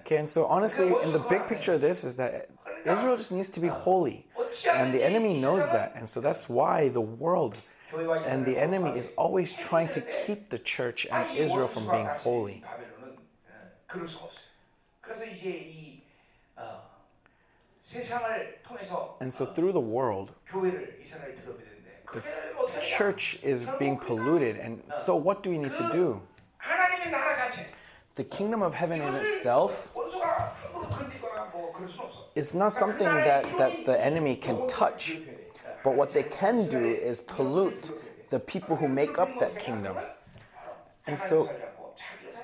Okay, and so honestly, in the big picture of this is that Israel just needs to be holy. And the enemy knows that. And so that's why the world and the enemy is always trying to keep the church and Israel from being holy. And so through the world, the church is being polluted. And so what do we need to do? the kingdom of heaven in itself is not something that, that the enemy can touch. But what they can do is pollute the people who make up that kingdom. And so,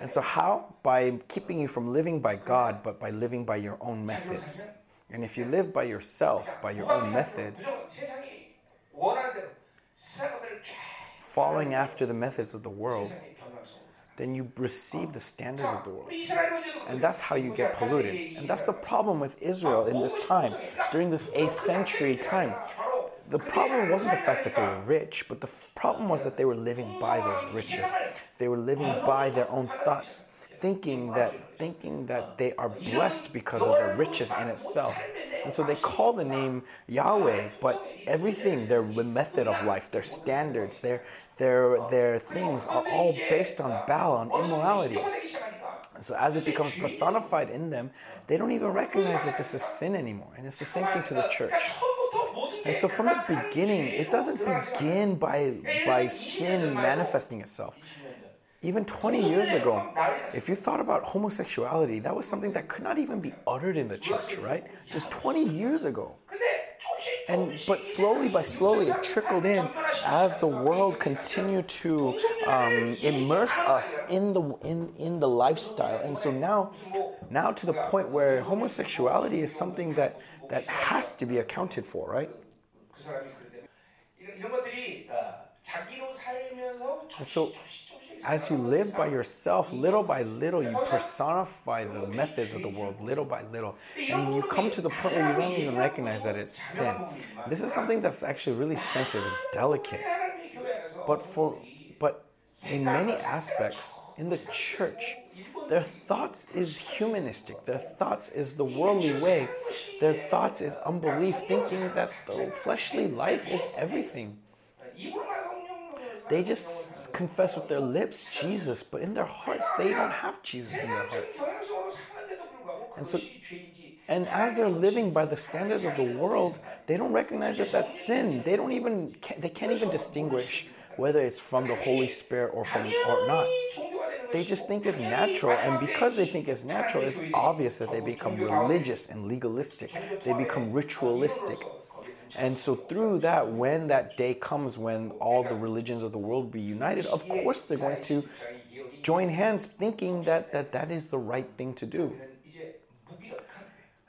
and so how? By keeping you from living by God, but by living by your own methods. And if you live by yourself, by your own methods, following after the methods of the world, then you receive the standards of the world. And that's how you get polluted. And that's the problem with Israel in this time, during this 8th century time. The problem wasn't the fact that they were rich, but the problem was that they were living by those riches. They were living by their own thoughts, thinking that thinking that they are blessed because of their riches in itself. And so they call the name Yahweh, but everything, their method of life, their standards, their their, their things are all based on Baal, on immorality. So as it becomes personified in them, they don't even recognize that this is sin anymore. And it's the same thing to the church. And so from the beginning, it doesn't begin by, by sin manifesting itself. Even 20 years ago, if you thought about homosexuality, that was something that could not even be uttered in the church, right? Just 20 years ago and but slowly by slowly it trickled in as the world continued to um, immerse us in the in in the lifestyle. And so now, now to the point where homosexuality is something that that has to be accounted for, right? So as you live by yourself, little by little, you personify the methods of the world, little by little. And you come to the point where you don't even recognize that it's sin. This is something that's actually really sensitive, it's delicate. But for but in many aspects in the church, their thoughts is humanistic. Their thoughts is the worldly way. Their thoughts is unbelief, thinking that the fleshly life is everything. They just confess with their lips Jesus, but in their hearts, they don't have Jesus in their hearts. And so, and as they're living by the standards of the world, they don't recognize that that's sin. They don't even, they can't even distinguish whether it's from the Holy Spirit or from or not. They just think it's natural, and because they think it's natural, it's obvious that they become religious and legalistic. They become ritualistic. And so through that, when that day comes when all the religions of the world be united, of course they're going to join hands thinking that that, that is the right thing to do.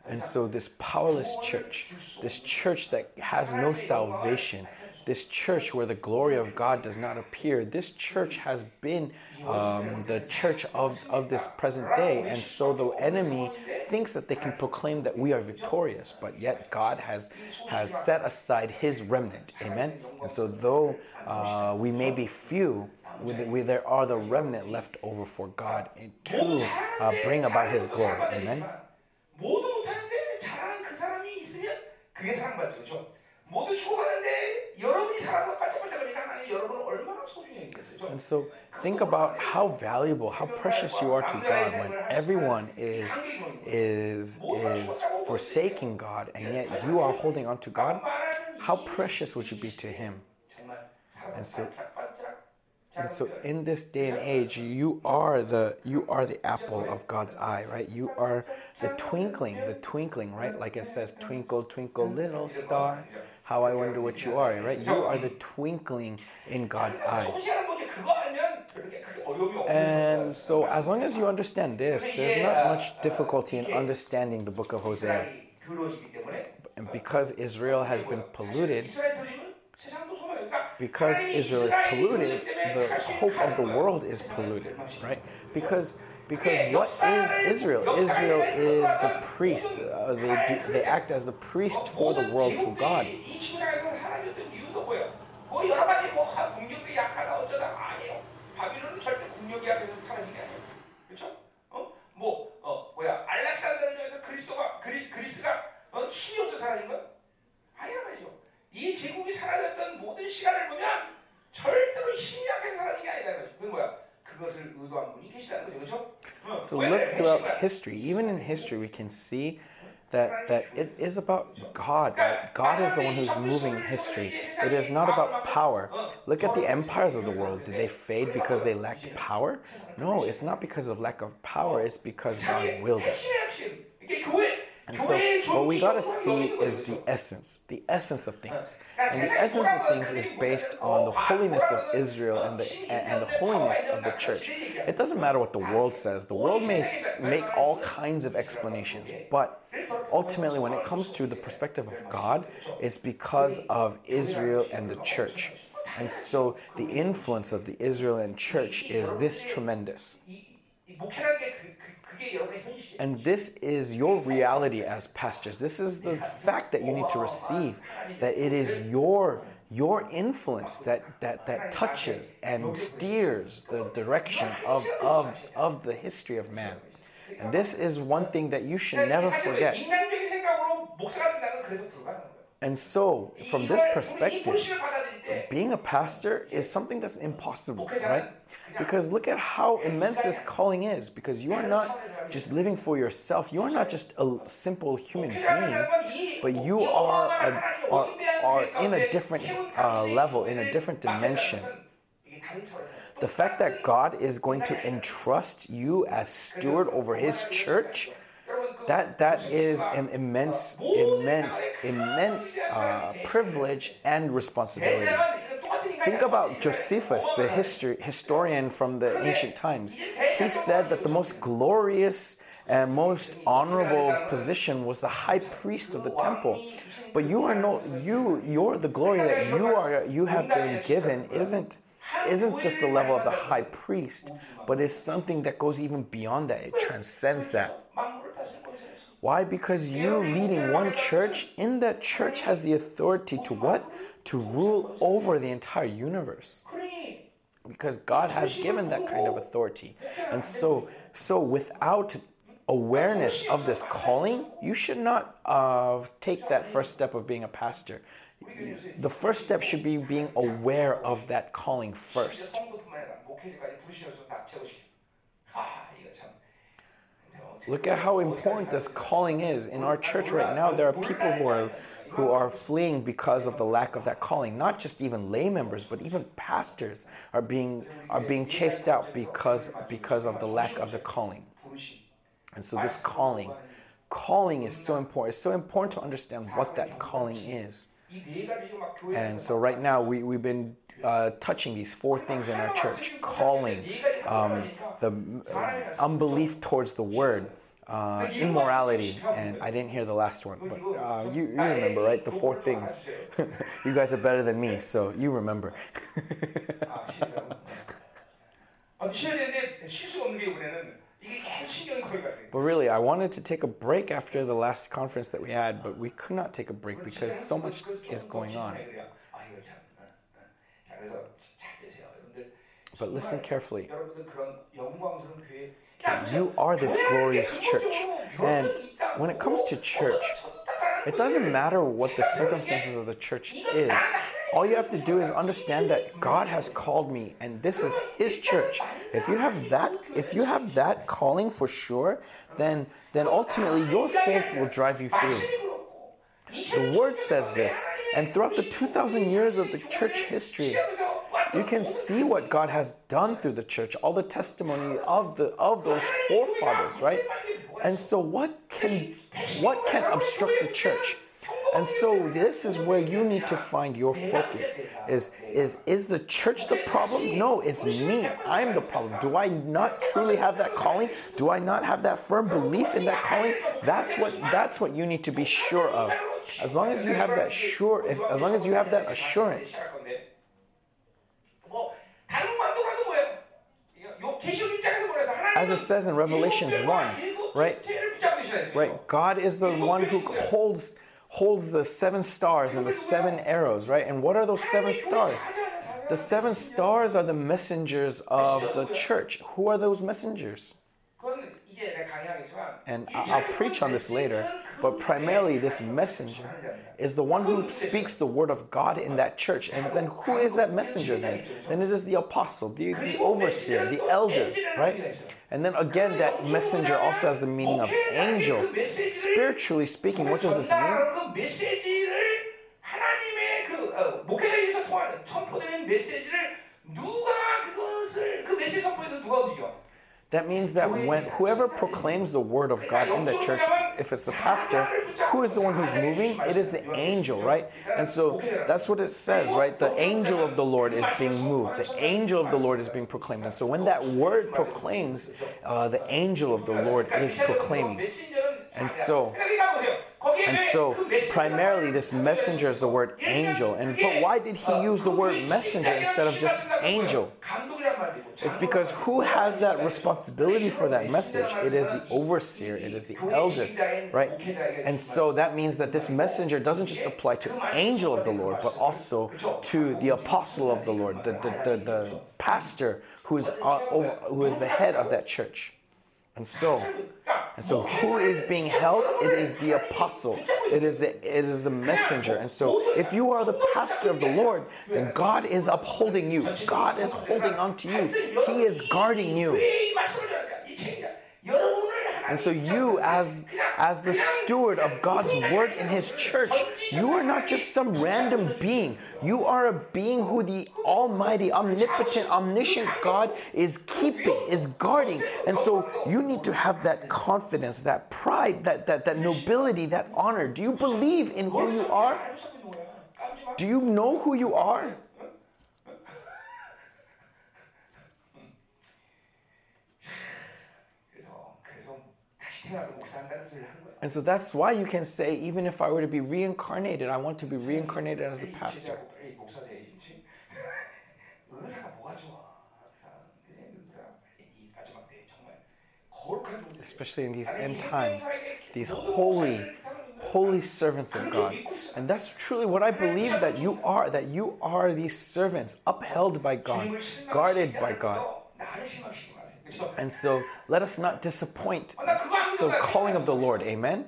And so, this powerless church, this church that has no salvation, this church where the glory of God does not appear, this church has been um, the church of, of this present day. And so, the enemy thinks that they can proclaim that we are victorious, but yet God has, has set aside his remnant. Amen? And so, though uh, we may be few, we, there are the remnant left over for God to uh, bring about his glory. Amen? And so think about how valuable, how precious you are to God when everyone is is is forsaking God and yet you are holding on to God. How precious would you be to him? And so and so in this day and age you are the you are the apple of god's eye right? You are the twinkling the twinkling right? Like it says twinkle twinkle little star. How I wonder what you are, right? You are the twinkling in God's eyes. And so, as long as you understand this, there's not much difficulty in understanding the book of Hosea. And because Israel has been polluted, because Israel is polluted, the hope of the world is polluted, right? Because Because what is Israel? Israel is the priest. Uh, they, do, they act as the priest for the world to God. 뭐, 어, 뭐야, 알렉산더를 그리스도가, 그리, 그리스가 어, 힘이 없어 사라진 거야? 아니란 말이죠. 이 제국이 사라졌던 모든 시간을 보면 절대로 힘이 약해 사라진 게 아니라는 거죠. 그건 뭐야? So look throughout history, even in history, we can see that that it is about God. Right? God is the one who's moving history. It is not about power. Look at the empires of the world. Did they fade because they lacked power? No, it's not because of lack of power. It's because God willed it. And so, what we got to see is the essence, the essence of things. And the essence of things is based on the holiness of Israel and the, and the holiness of the church. It doesn't matter what the world says, the world may make all kinds of explanations, but ultimately, when it comes to the perspective of God, it's because of Israel and the church. And so, the influence of the Israel and church is this tremendous. And this is your reality as pastors. This is the fact that you need to receive that it is your your influence that, that, that touches and steers the direction of, of, of the history of man. And this is one thing that you should never forget. And so, from this perspective, being a pastor is something that's impossible, right? Because look at how immense this calling is. Because you are not just living for yourself, you are not just a simple human being, but you are, a, are, are in a different uh, level, in a different dimension. The fact that God is going to entrust you as steward over His church that that is an immense, immense, immense uh, privilege and responsibility. Think about Josephus, the history historian from the ancient times. He said that the most glorious and most honorable position was the high priest of the temple. But you are no you you're the glory that you are you have been given isn't isn't just the level of the high priest, but it's something that goes even beyond that. It transcends that. Why? Because you leading one church, in that church has the authority to what? To rule over the entire universe. Because God has given that kind of authority. And so, so without awareness of this calling, you should not uh, take that first step of being a pastor. The first step should be being aware of that calling first. Look at how important this calling is. In our church right now, there are people who are who are fleeing because of the lack of that calling. Not just even lay members, but even pastors are being are being chased out because because of the lack of the calling. And so this calling, calling is so important. It's so important to understand what that calling is. And so right now we, we've been uh, touching these four things in our church calling, um, the uh, unbelief towards the word, uh, immorality, and I didn't hear the last one, but uh, you, you remember, right? The four things. you guys are better than me, so you remember. but really, I wanted to take a break after the last conference that we had, but we could not take a break because so much is going on. But listen carefully you are this glorious church. And when it comes to church, it doesn't matter what the circumstances of the church is. All you have to do is understand that God has called me and this is his church. If you have that if you have that calling for sure, then then ultimately your faith will drive you through. The word says this, and throughout the 2000 years of the church history, you can see what God has done through the church, all the testimony of the of those forefathers, right? And so what can what can obstruct the church? And so this is where you need to find your focus. Is is is the church the problem? No, it's me. I'm the problem. Do I not truly have that calling? Do I not have that firm belief in that calling? That's what that's what you need to be sure of. As long as you have that sure if as long as you have that assurance, as it says in Revelations 1, right? Right. God is the one who holds holds the seven stars and the seven arrows, right? And what are those seven stars? The seven stars are the messengers of the church. Who are those messengers? And I'll, I'll preach on this later. but 그 primarily 후에 this 하나님의 messenger 말씀을 전하는 자입니다. is the one who speaks the word of God in that church. And then who is that messenger then? Then it is the apostle, the, the overseer, the elder, right? And then again, that messenger also has the meaning of angel. Spiritually speaking, what does this mean? 전달하는 그 메시지를 하나님의 그 어, 목회자에서 통하는 선포되는 메시지를 누가 그것을 그 메시지 선포에서 누가 움직여? That means that when whoever proclaims the word of God in the church, if it's the pastor, who is the one who's moving? It is the angel, right? And so that's what it says, right? The angel of the Lord is being moved. The angel of the Lord is being proclaimed. And so when that word proclaims, uh, the angel of the Lord is proclaiming. And so- And so, primarily, this messenger is the word angel. And but why did he use the word messenger instead of just angel? It's because who has that responsibility for that message? It is the overseer, it is the elder, right? And so that means that this messenger doesn't just apply to angel of the Lord, but also to the apostle of the Lord, the, the, the, the pastor who is, uh, over, who is the head of that church. And so, and so who is being held? It is the apostle. It is the it is the messenger. And so if you are the pastor of the Lord, then God is upholding you. God is holding on to you. He is guarding you. And so you as as the steward of God's word in his church, you are not just some random being. You are a being who the almighty, omnipotent, omniscient God is keeping, is guarding. And so you need to have that confidence, that pride, that that, that nobility, that honor. Do you believe in who you are? Do you know who you are? And so that's why you can say, even if I were to be reincarnated, I want to be reincarnated as a pastor. Especially in these end times, these holy, holy servants of God. And that's truly what I believe that you are, that you are these servants upheld by God, guarded by God. And so let us not disappoint the calling of the Lord. Amen?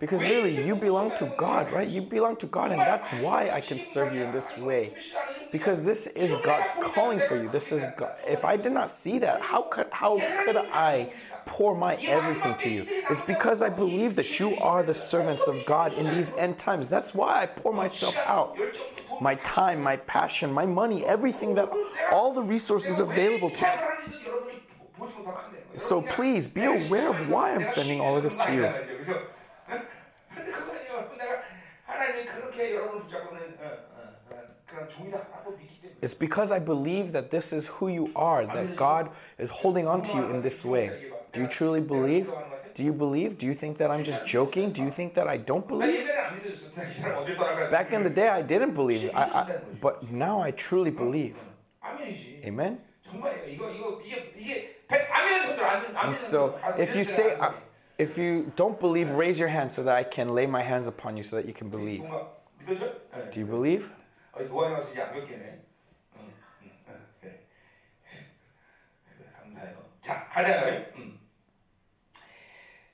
Because really, you belong to God, right? You belong to God, and that's why I can serve you in this way. Because this is God's calling for you. This is God. If I did not see that, how could how could I pour my everything to you. It's because I believe that you are the servants of God in these end times. That's why I pour myself out my time, my passion, my money, everything that all the resources available to me. So please be aware of why I'm sending all of this to you. It's because I believe that this is who you are, that God is holding on to you in this way. Do you truly believe? Do you believe? Do you think that I'm just joking? Do you think that I don't 나 believe? 예전에 안 믿어줬어. 나 이 사람 어딜 떠나가. Back in the day, I didn't believe. I, I, but now I truly believe. 아멘이지. Amen? 정말이에요. 이거 이거 이게 이게 백- 아멘은 손들 안 든. And so, if you say, uh, if you don't believe, raise your hand so that I can lay my hands upon you so that you can believe. 뭔가 믿어져? 네. Do you believe? 어, 노안에 와서 이제 안 겪겠네. 응, 응, 응, 그래. 그래, 감사해요. 자, 가자요. 음.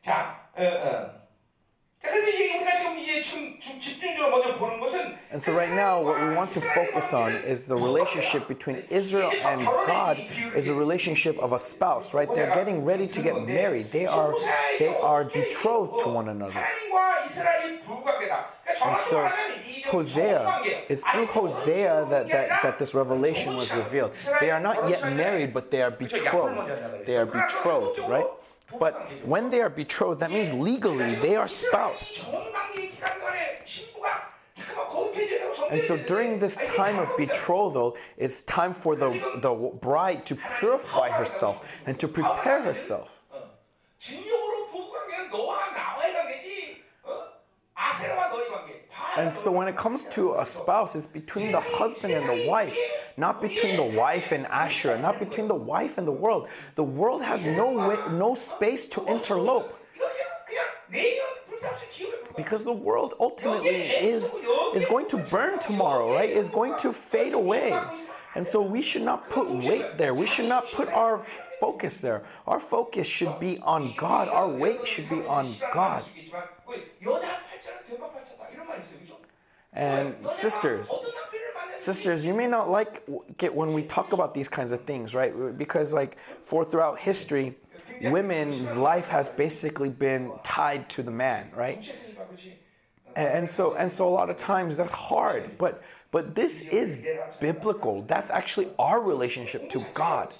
자, 어, 어. 자, 그래서 이제 우리가 지금 이제 지금, 지금 집중적으로 먼저 보는 것은 And so, right now, what we want to focus on is the relationship between Israel and God is a relationship of a spouse, right? They're getting ready to get married. They are they are betrothed to one another. 하나님과 이스라엘이 부부관계다. 그러니까 And 정확히 so 말하면 이 Hosea, 부부관계예요. it's through Hosea that, that, that this revelation was revealed. They are not yet married, but they are betrothed. They are betrothed, right? But when they are betrothed, that means legally they are spouse. And so during this time of betrothal, it's time for the, the bride to purify herself and to prepare herself. And so when it comes to a spouse, it's between the husband and the wife not between the wife and Asherah, not between the wife and the world. The world has no, way, no space to interlope. Because the world ultimately is, is going to burn tomorrow, right? Is going to fade away. And so we should not put weight there. We should not put our focus there. Our focus should be on God. Our weight should be on God. And sisters, sisters, you may not like it when we talk about these kinds of things, right? Because, like, for throughout history, women's life has basically been tied to the man, right? And so, and so, a lot of times that's hard. But, but this is biblical. That's actually our relationship to God.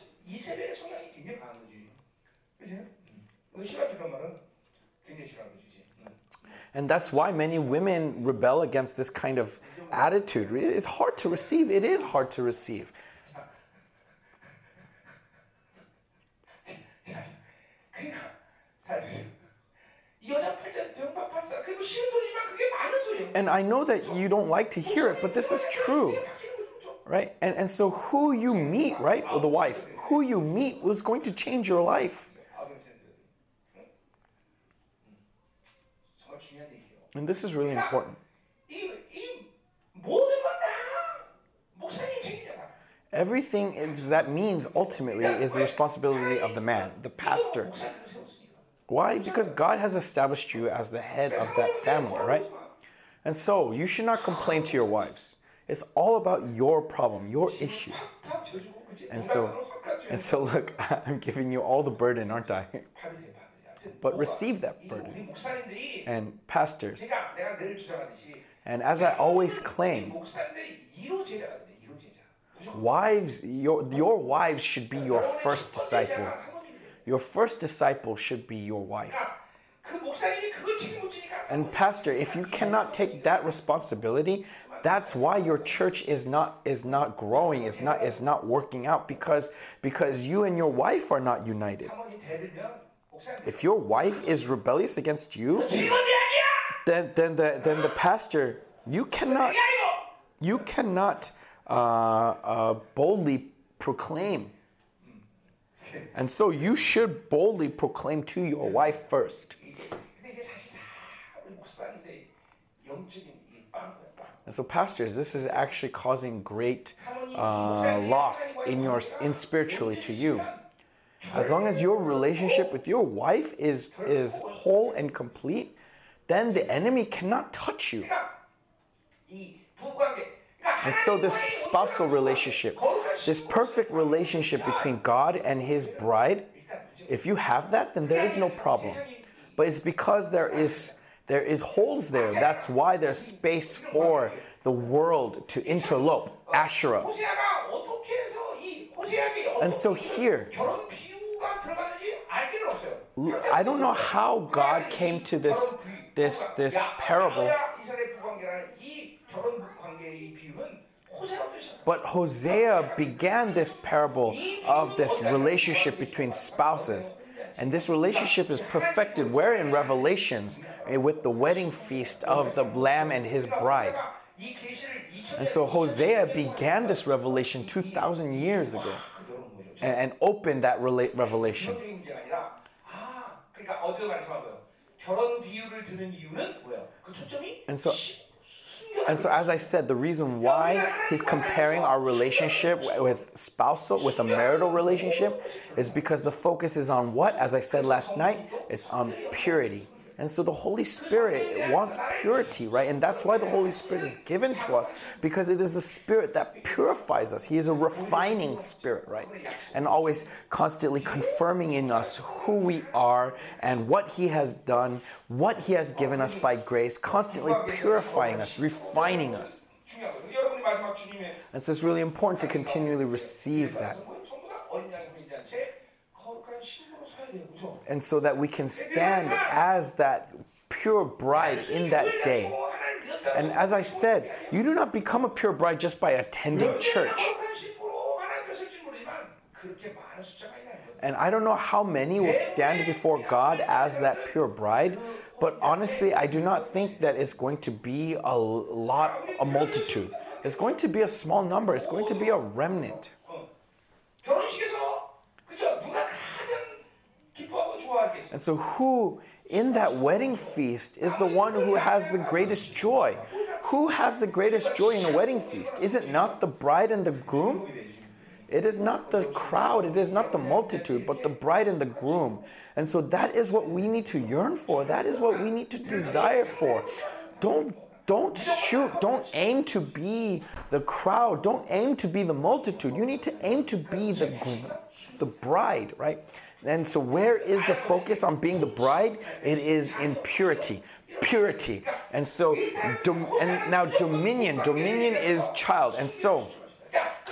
And that's why many women rebel against this kind of attitude. It's hard to receive. It is hard to receive. And I know that you don't like to hear it, but this is true. Right? And, and so, who you meet, right? Or the wife, who you meet was going to change your life. And this is really important. Everything is, that means ultimately is the responsibility of the man, the pastor. Why? Because God has established you as the head of that family, right? And so you should not complain to your wives. It's all about your problem, your issue. And so, and so look, I'm giving you all the burden, aren't I? But receive that burden. And pastors. And as I always claim, Wives, your, your wives should be your first disciple. Your first disciple should be your wife. And pastor, if you cannot take that responsibility, that's why your church is not is not growing, it's not it's not working out because because you and your wife are not united. If your wife is rebellious against you, then then the then the pastor, you cannot you cannot uh, uh, boldly proclaim. And so you should boldly proclaim to your wife first. And so, pastors, this is actually causing great uh, loss in your in spiritually to you. As long as your relationship with your wife is is whole and complete, then the enemy cannot touch you. And so, this spousal relationship, this perfect relationship between God and His bride, if you have that, then there is no problem. But it's because there is there is holes there. That's why there's space for the world to interlope. Asherah. And so here, I don't know how God came to this this this parable but Hosea began this parable of this relationship between spouses. And this relationship is perfected where in Revelations eh, with the wedding feast of the Lamb and his bride. And so Hosea began this revelation 2,000 years ago and, opened that revelation. And so and so, as I said, the reason why he's comparing our relationship with spousal, with a marital relationship, is because the focus is on what? As I said last night, it's on purity. And so the Holy Spirit wants purity, right? And that's why the Holy Spirit is given to us because it is the Spirit that purifies us. He is a refining Spirit, right? And always constantly confirming in us who we are and what He has done, what He has given us by grace, constantly purifying us, refining us. And so it's really important to continually receive that. and so that we can stand as that pure bride in that day. And as I said, you do not become a pure bride just by attending church. And I don't know how many will stand before God as that pure bride, but honestly, I do not think that it's going to be a lot, a multitude. It's going to be a small number, it's going to be a remnant. And so, who in that wedding feast is the one who has the greatest joy? who has the greatest joy in a wedding feast? Is it not the bride and the groom? It is not the crowd, it is not the multitude, but the bride and the groom. And so that is what we need to yearn for. That is what we need to desire for. Don't don't shoot, don't aim to be the crowd, don't aim to be the multitude. You need to aim to be the the bride, right? And so where is the focus on being the bride? It is in purity purity. And so, and now dominion, dominion is child. And so,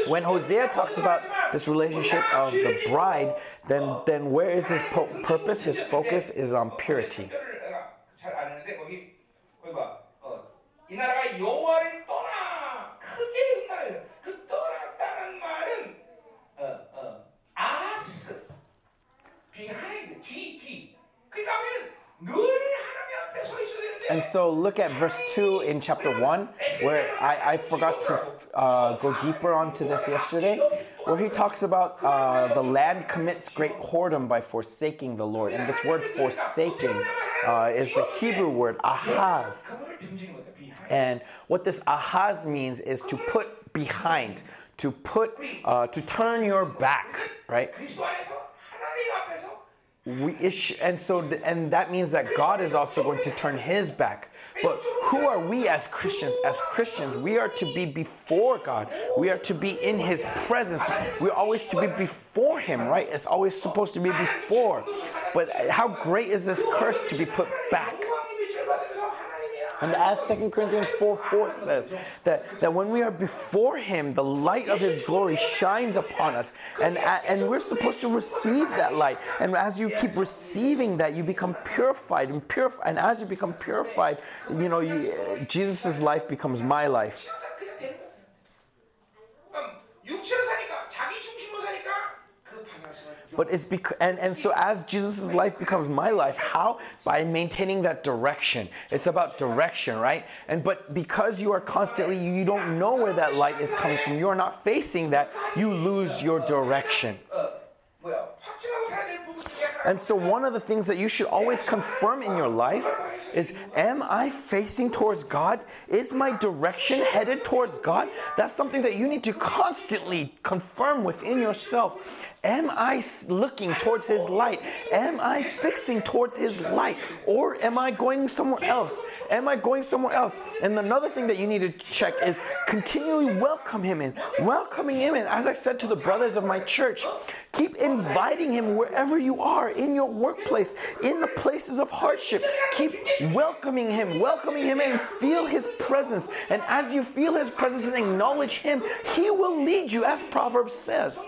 when Hosea talks about this relationship of the bride, then then where is his po- purpose? His focus is on purity. And so look at verse 2 in chapter 1, where I, I forgot to uh, go deeper onto this yesterday, where he talks about uh, the land commits great whoredom by forsaking the Lord. And this word forsaking uh, is the Hebrew word ahaz. And what this ahaz means is to put behind, to put, uh, to turn your back, right? We ish, and so and that means that God is also going to turn his back. But who are we as Christians? As Christians, we are to be before God. We are to be in his presence. We're always to be before him, right? It's always supposed to be before. But how great is this curse to be put back? And as 2 Corinthians 4 4 says, that, that when we are before Him, the light of His glory shines upon us. And, and we're supposed to receive that light. And as you keep receiving that, you become purified and purified. And as you become purified, you know, you, Jesus' life becomes my life. Um, but it's because, and, and so as Jesus' life becomes my life, how? By maintaining that direction. It's about direction, right? And but because you are constantly, you don't know where that light is coming from, you are not facing that, you lose your direction. And so, one of the things that you should always confirm in your life is Am I facing towards God? Is my direction headed towards God? That's something that you need to constantly confirm within yourself. Am I looking towards His light? Am I fixing towards His light? Or am I going somewhere else? Am I going somewhere else? And another thing that you need to check is continually welcome Him in. Welcoming Him in. As I said to the brothers of my church, keep inviting Him wherever you are, in your workplace, in the places of hardship. Keep welcoming Him, welcoming Him in. Feel His presence. And as you feel His presence and acknowledge Him, He will lead you, as Proverbs says.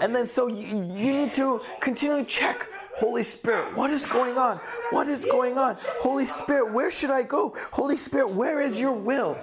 And then so you, you need to continually check Holy Spirit, what is going on? What is going on? Holy Spirit, where should I go? Holy Spirit, where is your will?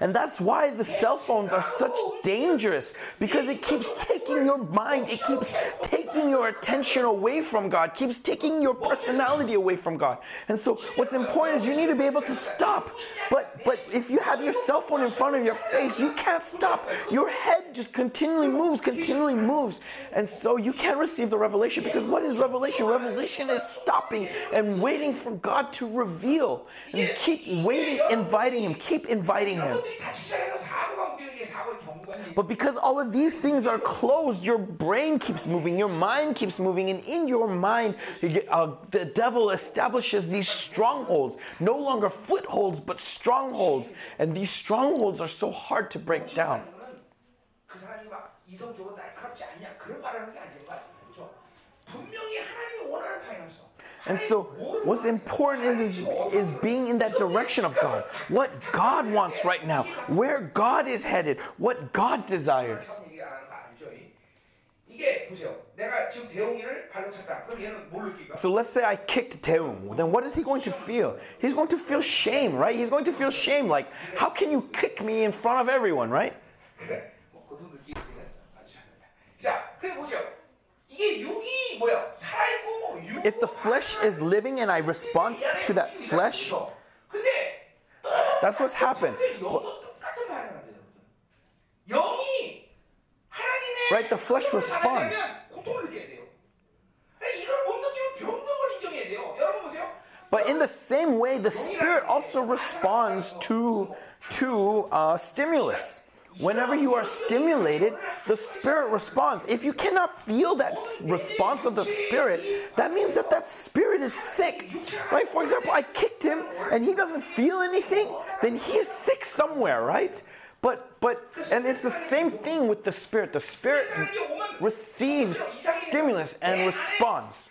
And that's why the cell phones are such dangerous because it keeps taking your mind, it keeps taking your attention away from God, keeps taking your personality away from God. And so what's important is you need to be able to stop. But but if you have your cell phone in front of your face, you can't stop. Your head just continually moves, continually moves. And so you can't receive the revelation because what is revelation? Revelation is stopping and waiting for God to reveal. And keep waiting, inviting him, keep inviting him. But because all of these things are closed, your brain keeps moving, your mind keeps moving, and in your mind, you get, uh, the devil establishes these strongholds. No longer footholds, but strongholds. And these strongholds are so hard to break down. And so, what's important is, is, is being in that direction of God. What God wants right now, where God is headed, what God desires. So let's say I kicked Teum. Then what is he going to feel? He's going to feel shame, right? He's going to feel shame. Like, how can you kick me in front of everyone, right? If the flesh is living and I respond to that flesh, that's what's happened. But, right, the flesh responds. But in the same way, the spirit also responds to to uh, stimulus. Whenever you are stimulated, the spirit responds. If you cannot feel that response of the spirit, that means that that spirit is sick. Right? For example, I kicked him and he doesn't feel anything, then he is sick somewhere, right? But but and it's the same thing with the spirit. The spirit receives stimulus and responds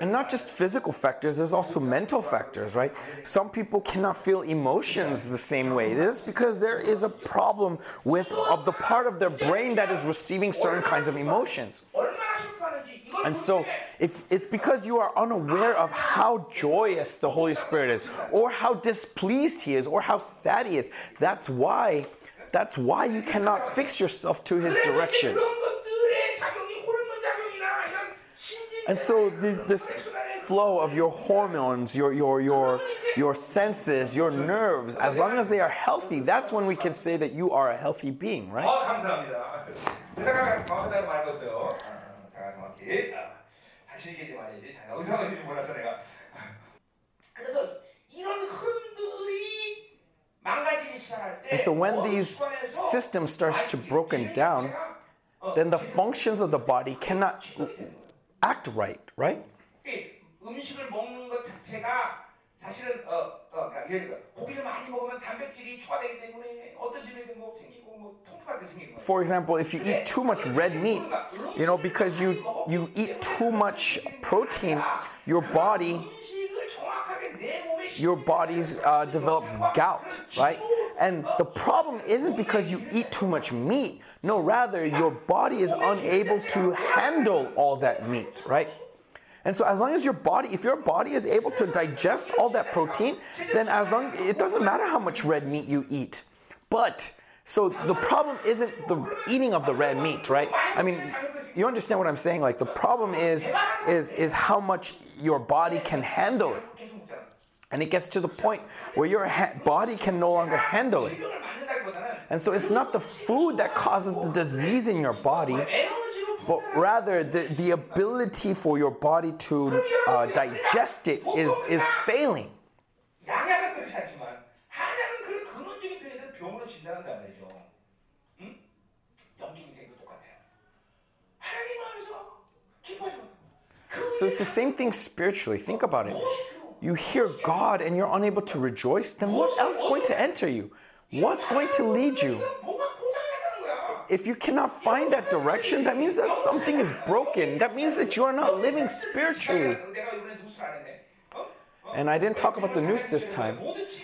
and not just physical factors there's also mental factors right? Some people cannot feel emotions the same way. This because there is a problem with of the part of their brain that is receiving certain kinds of emotions. And so if it's because you are unaware of how joyous the holy spirit is or how displeased he is or how sad he is that's why that's why you cannot fix yourself to his direction. And so this, this flow of your hormones, your, your, your, your senses, your nerves, as long as they are healthy, that's when we can say that you are a healthy being, right? And so when these systems starts to broken down, then the functions of the body cannot act right, right? 이 음식을 먹는 것 자체가 사실은 어, 어, 그러니까 예를 들어 고기를 많이 먹으면 단백질이 초과되기 때문에 어떤 질병이 뭐 생기고 뭐 통풍 같은 게 생기는 거예요. For example, if you eat too much red meat, you know, because you you eat too much protein, your body 음식을 정확하게 내 몸에 your body uh, develops gout, right? And the problem isn't because you eat too much meat. No, rather, your body is unable to handle all that meat, right? And so, as long as your body, if your body is able to digest all that protein, then as long it doesn't matter how much red meat you eat. But so the problem isn't the eating of the red meat, right? I mean, you understand what I'm saying? Like the problem is is is how much your body can handle it. And it gets to the point where your ha- body can no longer handle it. And so it's not the food that causes the disease in your body, but rather the, the ability for your body to uh, digest it is, is failing. So it's the same thing spiritually. Think about it you hear God and you're unable to rejoice, then what else is going to enter you? What's going to lead you? If you cannot find that direction, that means that something is broken. That means that you are not living spiritually. And I didn't talk about the nous this time.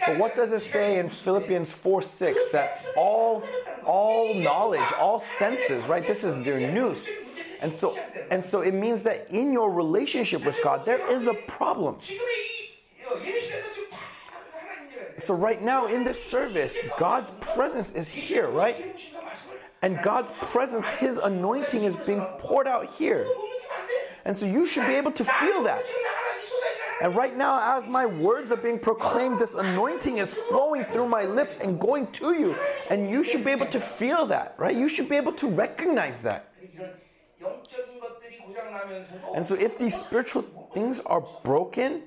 But what does it say in Philippians 4 6 that all all knowledge, all senses, right? This is their nous. And so and so it means that in your relationship with God there is a problem. So, right now in this service, God's presence is here, right? And God's presence, His anointing is being poured out here. And so, you should be able to feel that. And right now, as my words are being proclaimed, this anointing is flowing through my lips and going to you. And you should be able to feel that, right? You should be able to recognize that. And so, if these spiritual things are broken,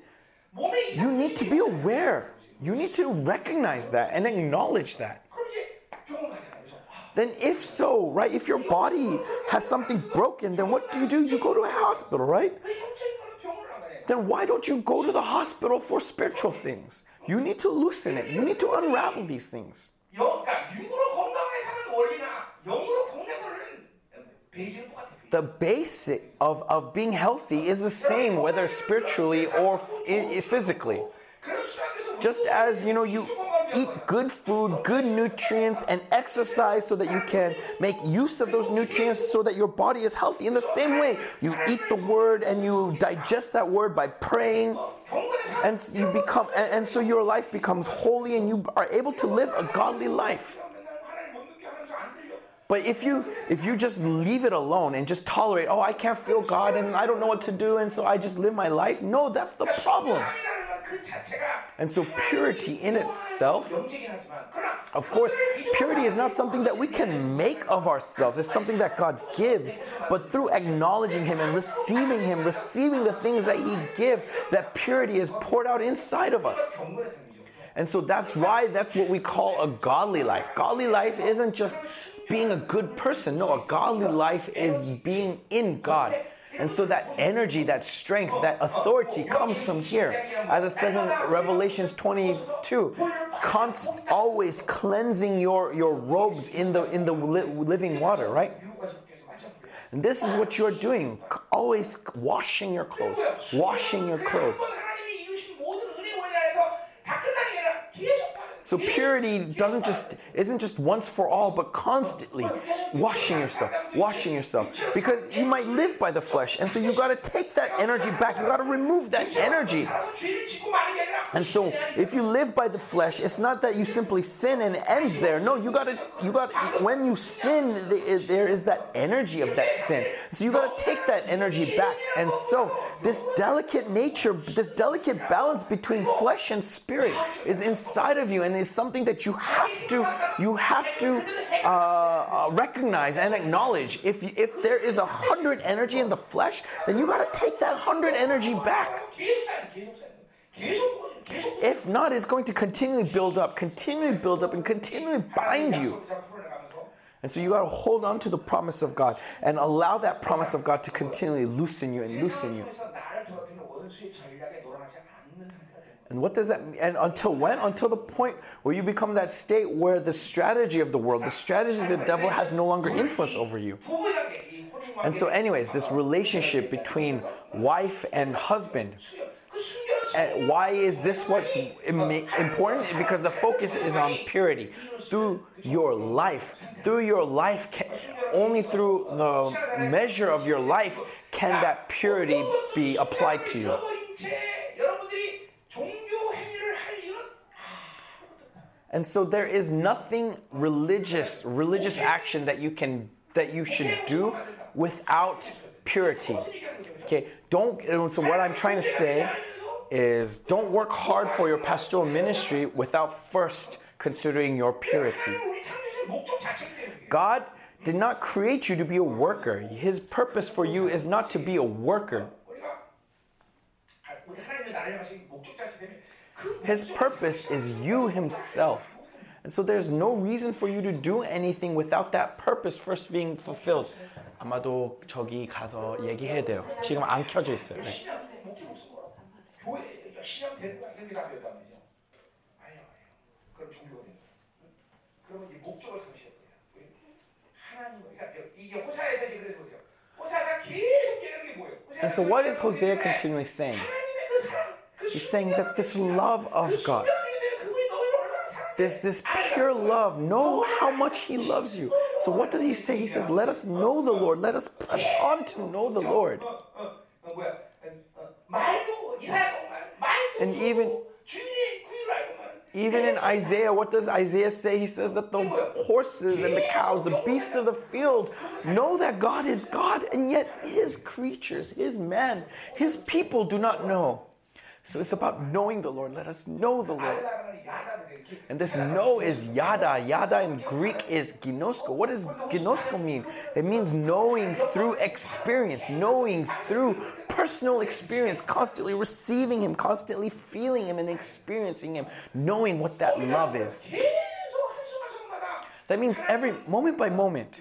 you need to be aware. You need to recognize that and acknowledge that. Then, if so, right, if your body has something broken, then what do you do? You go to a hospital, right? Then why don't you go to the hospital for spiritual things? You need to loosen it, you need to unravel these things the basic of, of being healthy is the same whether spiritually or f- physically. Just as you know you eat good food good nutrients and exercise so that you can make use of those nutrients so that your body is healthy. In the same way you eat the word and you digest that word by praying and you become and, and so your life becomes holy and you are able to live a godly life. But if you if you just leave it alone and just tolerate, oh, I can't feel God and I don't know what to do and so I just live my life. No, that's the problem. And so purity in itself of course, purity is not something that we can make of ourselves. It's something that God gives. But through acknowledging Him and receiving Him, receiving the things that He gives, that purity is poured out inside of us. And so that's why that's what we call a godly life. Godly life isn't just being a good person. No, a godly life is being in God. And so that energy, that strength, that authority comes from here. As it says in Revelations 22, const, always cleansing your, your robes in the, in the li- living water, right? And this is what you're doing. Always washing your clothes, washing your clothes. So purity doesn't just isn't just once for all, but constantly washing yourself, washing yourself. Because you might live by the flesh, and so you've gotta take that energy back. You've gotta remove that energy. And so, if you live by the flesh, it's not that you simply sin and ends there. No, you got to, you got, when you sin, there is that energy of that sin. So, you got to take that energy back. And so, this delicate nature, this delicate balance between flesh and spirit is inside of you and is something that you have to, you have to uh, uh recognize and acknowledge. If, if there is a hundred energy in the flesh, then you got to take that hundred energy back. If not, it's going to continually build up, continually build up, and continually bind you. And so you got to hold on to the promise of God and allow that promise of God to continually loosen you and loosen you. And what does that mean? And until when? Until the point where you become that state where the strategy of the world, the strategy of the devil has no longer influence over you. And so, anyways, this relationship between wife and husband at why is this what's important? Because the focus is on purity through your life. Through your life, only through the measure of your life can that purity be applied to you. And so there is nothing religious, religious action that you can that you should do without purity. Okay, don't so what I'm trying to say is, don't work hard for your pastoral ministry without first considering your purity. 우리 창조주의 목적 자체이기 때문에 God did not create you to be a worker. His purpose for you is not to be a worker. 우리가 아, 우리 하나님의 나를 향하신 목적 자체 때문에 그 His purpose is you himself. And so there's no reason for you to do anything without that purpose first being fulfilled. 아마도 저기 가서 얘기해야 돼요. 지금 안 켜져 있어요. 네. 신앙 목적 없어. 교회 열심히 하면 되는 거야. 이런 게 답이었단 말이죠. 아니요, 아니요. 그럼 종교가 되는 거야. 그러면 이 목적을 상실할 거야. 왜? 하나님, 그러니까 이게 호사에서 이제 그래서 보세요. 호사가 계속 얘기하는 게 뭐예요? And so what is Hosea continually saying? 하나님의 그 사랑, 그 He's saying that this love of God, 신령하게 그분이 너희를 얼마나 사랑해. this this pure love, know how much he loves you. So what does he say? He says, "Let us know the Lord. Let us press on to know the Lord." And even even in Isaiah, what does Isaiah say? He says that the horses and the cows, the beasts of the field, know that God is God, and yet his creatures, his men, his people do not know. So it's about knowing the Lord. Let us know the Lord. And this know is yada. Yada in Greek is ginosko. What does ginosko mean? It means knowing through experience, knowing through personal experience, constantly receiving Him, constantly feeling Him and experiencing Him, knowing what that love is. That means every moment by moment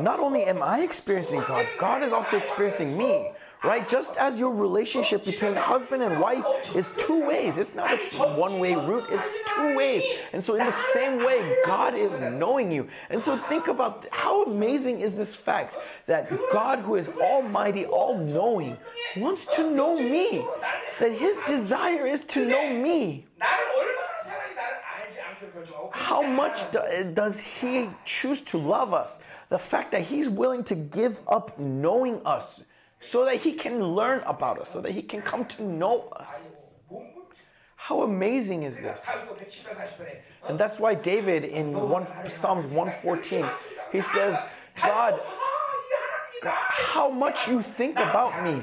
not only am I experiencing God, God is also experiencing me right? Just as your relationship between husband and wife is two ways, it's not a one way route, it's two ways. And so, in the same way, God is knowing you. And so, think about how amazing is this fact that God, who is almighty, all knowing, wants to know me, that his desire is to know me. How much do, does he choose to love us? The fact that he's willing to give up knowing us so that he can learn about us, so that he can come to know us. How amazing is this? And that's why David in one, Psalms 114, he says, God, God, how much you think about me.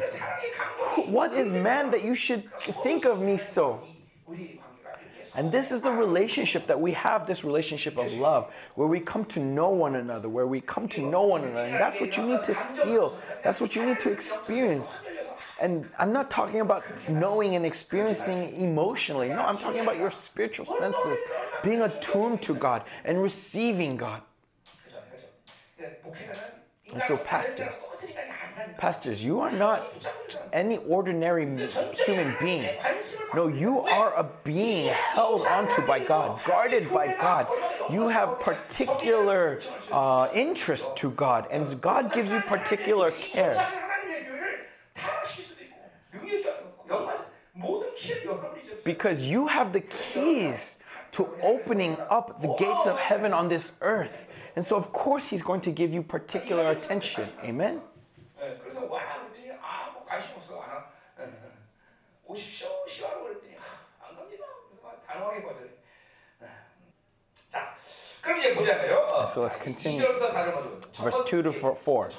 What is man that you should think of me so? And this is the relationship that we have this relationship of love, where we come to know one another, where we come to know one another. And that's what you need to feel, that's what you need to experience. And I'm not talking about knowing and experiencing emotionally. No, I'm talking about your spiritual senses, being attuned to God and receiving God. And so, pastors, pastors, you are not any ordinary human being. No, you are a being held onto by God, guarded by God. You have particular uh, interest to God, and God gives you particular care. Because you have the keys to opening up the gates of heaven on this earth. And so, of course, He's going to give you particular attention. Amen? So let's continue. Verse 2 to 4.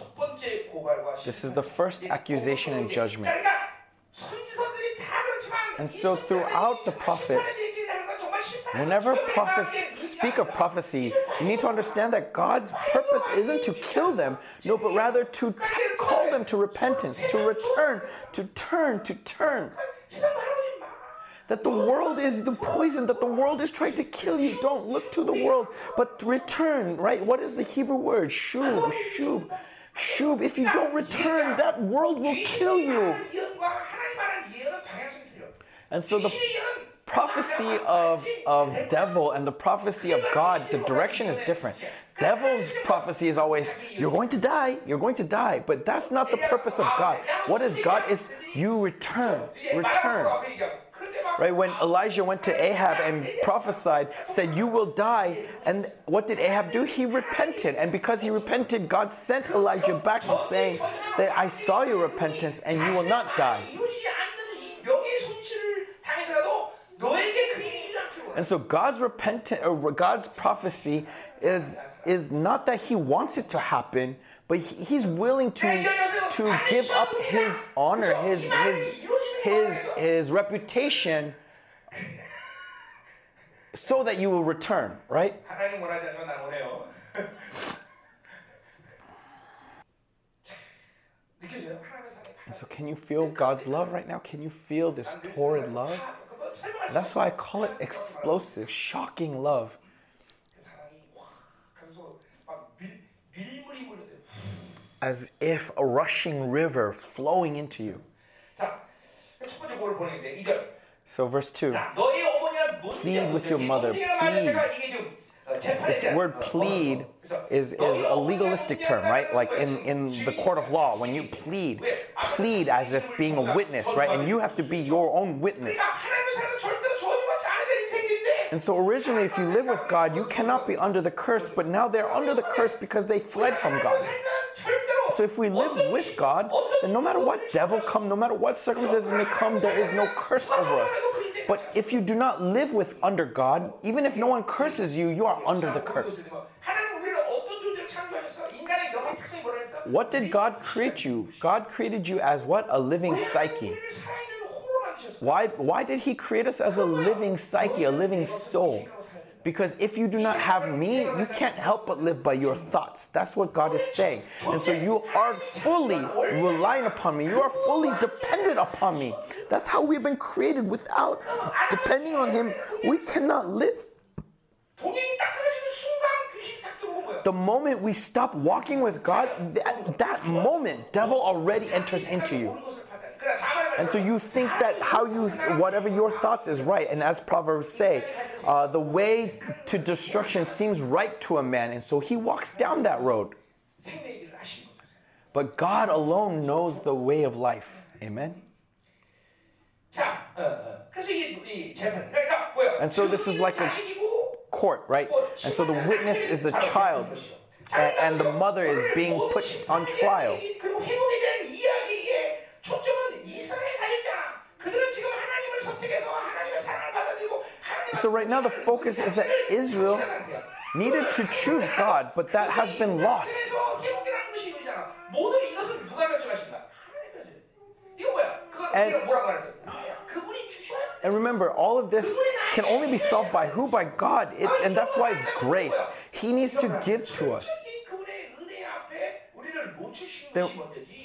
This is the first accusation and judgment. And so throughout the prophets, Whenever prophets speak of prophecy, you need to understand that God's purpose isn't to kill them, no, but rather to t- call them to repentance, to return, to turn, to turn. That the world is the poison, that the world is trying to kill you. Don't look to the world, but return, right? What is the Hebrew word? Shub, shub, shub. If you don't return, that world will kill you. And so the prophecy of, of devil and the prophecy of God, the direction is different. Devil's prophecy is always, you're going to die, you're going to die. But that's not the purpose of God. What is God? Is you return, return. Right? When Elijah went to Ahab and prophesied, said, You will die. And what did Ahab do? He repented. And because he repented, God sent Elijah back and saying that I saw your repentance and you will not die. And so God's repentant or God's prophecy is is not that he wants it to happen, but he, he's willing to to give up his honor, his his his his reputation so that you will return, right? And so can you feel God's love right now? Can you feel this torrid love? That's why I call it explosive, shocking love. As if a rushing river flowing into you. So, verse 2 Plead with your mother, plead this word plead is, is a legalistic term, right? Like in, in the court of law, when you plead, plead as if being a witness, right? And you have to be your own witness. And so originally, if you live with God, you cannot be under the curse, but now they're under the curse because they fled from God. So if we live with God, then no matter what devil come, no matter what circumstances may come, there is no curse over us. But if you do not live with under God, even if no one curses you, you are under the curse. What did God create you? God created you as what? A living psyche. Why, why did He create us as a living psyche, a living soul? Because if you do not have me, you can't help but live by your thoughts. That's what God is saying. And so you are fully relying upon me. You are fully dependent upon me. That's how we've been created. Without depending on Him, we cannot live. The moment we stop walking with God, that, that moment, devil already enters into you. And so you think that how you, whatever your thoughts is right. And as Proverbs say, uh, the way to destruction seems right to a man. And so he walks down that road. But God alone knows the way of life. Amen? And so this is like a court, right? And so the witness is the child, and, and the mother is being put on trial. So right now the focus is that Israel needed to choose God, but that has been lost. And, and remember, all of this can only be solved by who? By God. It, and that's why it's grace. He needs to give to us. There,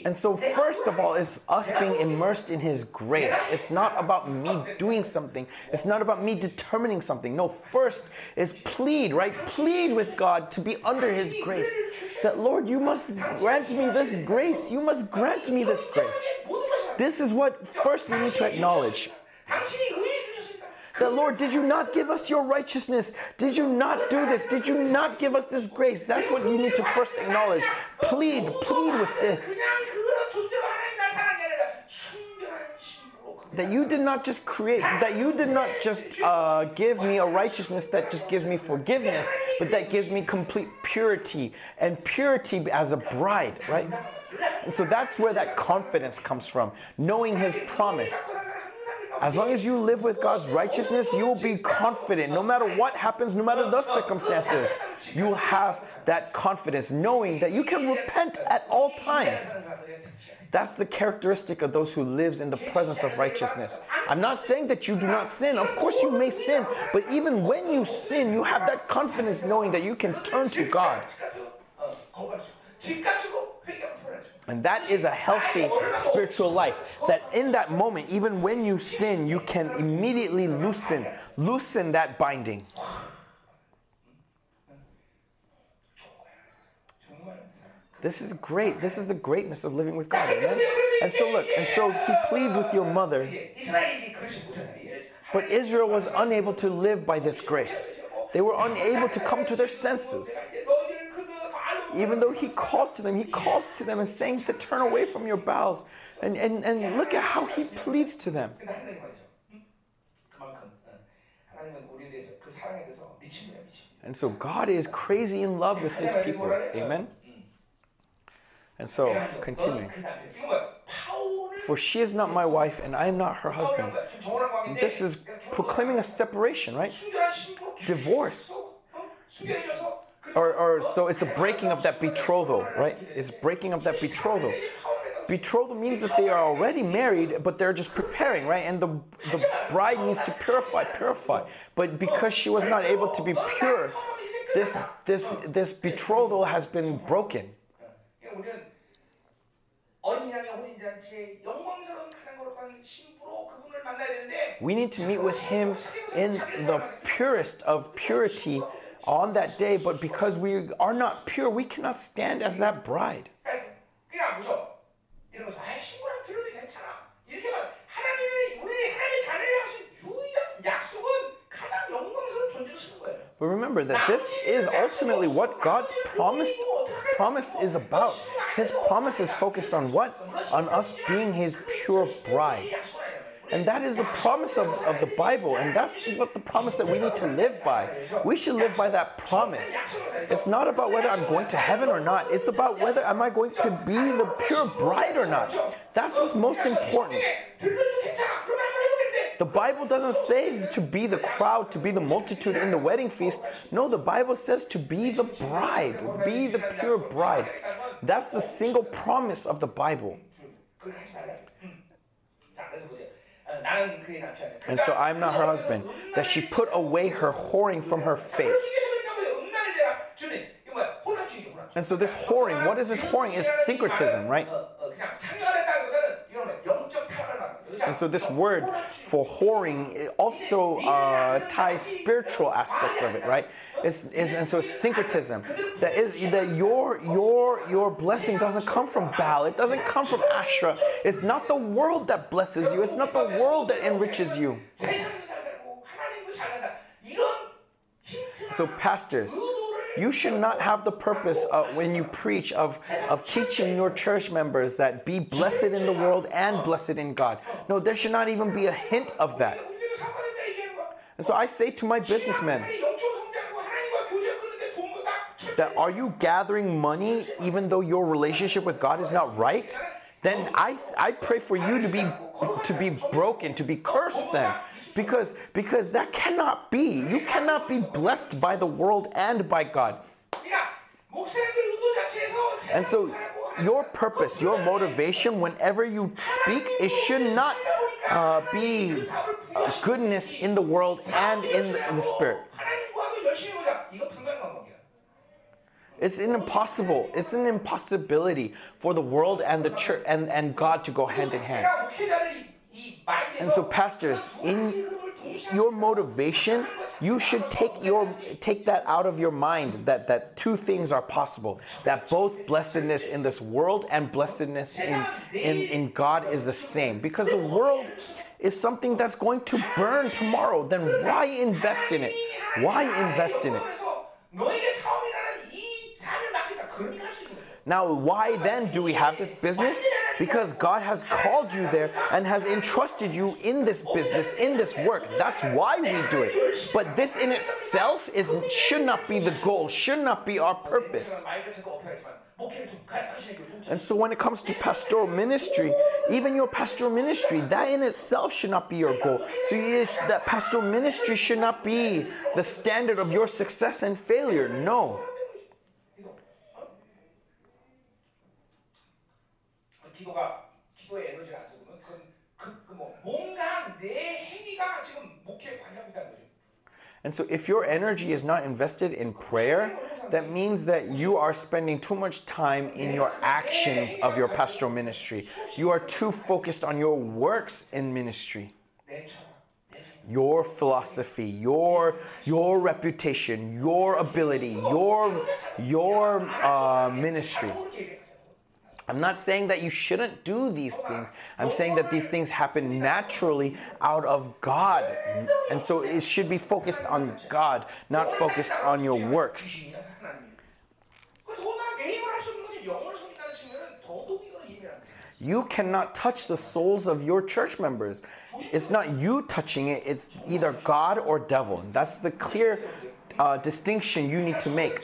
and so, first of all, it's us being immersed in His grace. It's not about me doing something, it's not about me determining something. No, first is plead, right? Plead with God to be under His grace. That, Lord, you must grant me this grace. You must grant me this grace. This is what first we need to acknowledge. The Lord, did you not give us your righteousness? Did you not do this? Did you not give us this grace? That's what you need to first acknowledge. Plead, plead with this. That you did not just create, that you did not just uh, give me a righteousness that just gives me forgiveness, but that gives me complete purity and purity as a bride, right? So that's where that confidence comes from, knowing His promise as long as you live with God's righteousness, you will be confident. No matter what happens, no matter the circumstances, you will have that confidence, knowing that you can repent at all times. That's the characteristic of those who lives in the presence of righteousness. I'm not saying that you do not sin. Of course you may sin, but even when you sin, you have that confidence knowing that you can turn to God. And that is a healthy spiritual life. That in that moment, even when you sin, you can immediately loosen, loosen that binding. This is great. This is the greatness of living with God. Amen? And so look, and so he pleads with your mother. But Israel was unable to live by this grace. They were unable to come to their senses. Even though he calls to them, he calls to them and saying to turn away from your Baals. And, and, and look at how he pleads to them. And so God is crazy in love with his people. Amen. And so, continuing, For she is not my wife, and I am not her husband. This is proclaiming a separation, right? Divorce or, or so it's a breaking of that betrothal, right? It's breaking of that betrothal. Betrothal means that they are already married, but they're just preparing, right? And the the bride needs to purify, purify. But because she was not able to be pure, this this this betrothal has been broken. We need to meet with him in the purest of purity on that day, but because we are not pure, we cannot stand as that bride. But remember that this is ultimately what God's promised promise is about. His promise is focused on what? On us being his pure bride. And that is the promise of, of the Bible. And that's what the promise that we need to live by. We should live by that promise. It's not about whether I'm going to heaven or not, it's about whether am I going to be the pure bride or not. That's what's most important. The Bible doesn't say to be the crowd, to be the multitude in the wedding feast. No, the Bible says to be the bride, be the pure bride. That's the single promise of the Bible. And so I'm not her husband. That she put away her whoring from her face. And so this whoring, what is this whoring? Is syncretism, right? And so this word for whoring also uh, ties spiritual aspects of it, right? It's, it's, and so it's syncretism. That is that your your your blessing doesn't come from Baal. It doesn't come from Asherah. It's not the world that blesses you. It's not the world that enriches you. So pastors. You should not have the purpose of, when you preach of, of teaching your church members that be blessed in the world and blessed in God. No, there should not even be a hint of that. And so I say to my businessmen, that are you gathering money even though your relationship with God is not right? Then I, I pray for you to be to be broken, to be cursed then because because that cannot be. You cannot be blessed by the world and by God. And so your purpose, your motivation, whenever you speak, it should not uh, be uh, goodness in the world and in the, in the spirit. It's an impossible. It's an impossibility for the world and the church and, and God to go hand in hand. And so, pastors, in your motivation, you should take your take that out of your mind that that two things are possible. That both blessedness in this world and blessedness in in, in God is the same. Because the world is something that's going to burn tomorrow. Then why invest in it? Why invest in it? Now, why then do we have this business? Because God has called you there and has entrusted you in this business, in this work. That's why we do it. But this in itself is should not be the goal, should not be our purpose. And so when it comes to pastoral ministry, even your pastoral ministry, that in itself should not be your goal. So that pastoral ministry should not be the standard of your success and failure. No. 기도가 기도의 에너지가 안 좋으면 그건 그, 그 뭐, 뭔가 내 행위가 지금 목회에 관여하고 있다는 거죠. And so, if your energy is not invested in prayer, that means that you are spending too much time in your actions of your pastoral ministry. You are too focused on your works in ministry, 내 철학, 내 생각. your philosophy, your your reputation, your ability, your your uh, ministry. I'm not saying that you shouldn't do these things. I'm saying that these things happen naturally out of God. And so it should be focused on God, not focused on your works. You cannot touch the souls of your church members. It's not you touching it, it's either God or devil. And that's the clear uh, distinction you need to make.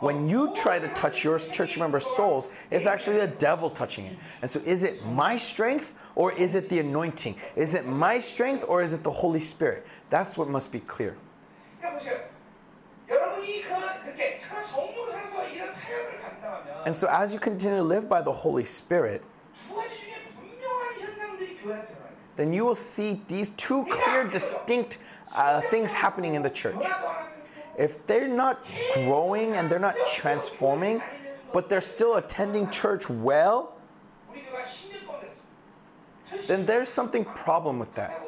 When you try to touch your church member's souls, it's actually the devil touching it. And so, is it my strength or is it the anointing? Is it my strength or is it the Holy Spirit? That's what must be clear. And so, as you continue to live by the Holy Spirit, then you will see these two clear, distinct uh, things happening in the church if they're not growing and they're not transforming, but they're still attending church well, then there's something problem with that.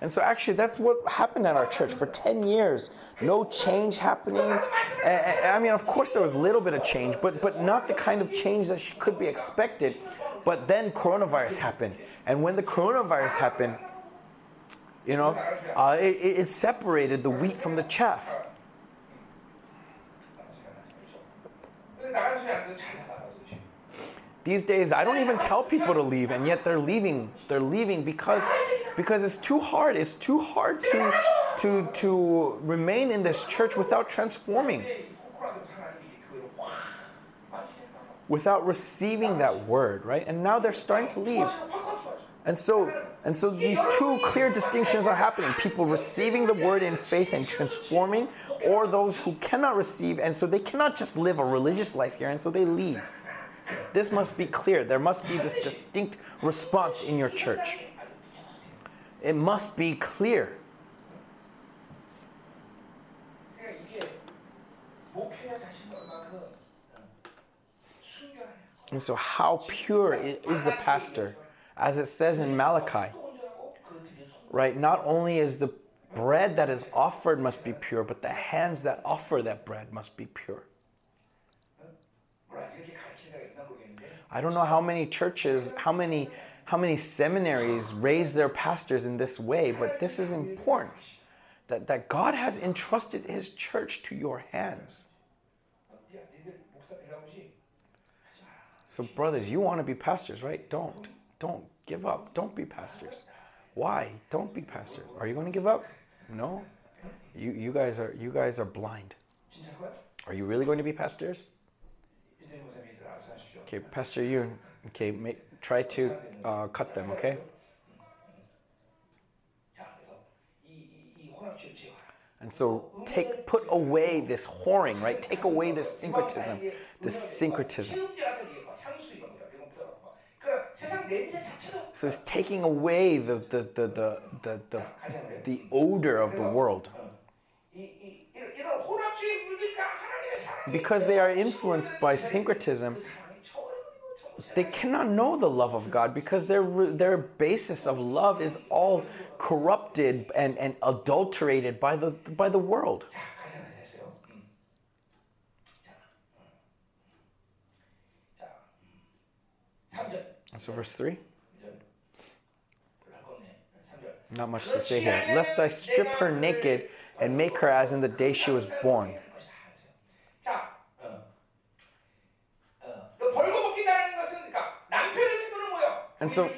And so, actually, that's what happened at our church for 10 years. No change happening. I mean, of course, there was a little bit of change, but, but not the kind of change that could be expected. But then coronavirus happened. And when the coronavirus happened, you know, uh, it, it it separated the wheat from the chaff. These days, I don't even tell people to leave, and yet they're leaving. They're leaving because because it's too hard. It's too hard to to to remain in this church without transforming. Without receiving that word, right? And now they're starting to leave. And so and so these two clear distinctions are happening people receiving the word in faith and transforming, or those who cannot receive, and so they cannot just live a religious life here, and so they leave. This must be clear. There must be this distinct response in your church. It must be clear. And so, how pure is the pastor? As it says in Malachi, right? Not only is the bread that is offered must be pure, but the hands that offer that bread must be pure. I don't know how many churches, how many how many seminaries raise their pastors in this way, but this is important that, that God has entrusted His church to your hands. So, brothers, you want to be pastors, right? Don't. Don't give up. Don't be pastors. Why? Don't be pastors. Are you going to give up? No. You, you, guys are, you guys are blind. Are you really going to be pastors? Okay, Pastor Yoon, okay, try to uh, cut them, okay? And so take put away this whoring, right? Take away this syncretism, this syncretism. So it's taking away the the the the the, the, the odor of the world. because they are influenced by syncretism, they cannot know the love of God because their, their basis of love is all corrupted and, and adulterated by the, by the world. So, verse 3. Not much to say here. Lest I strip her naked and make her as in the day she was born. And so,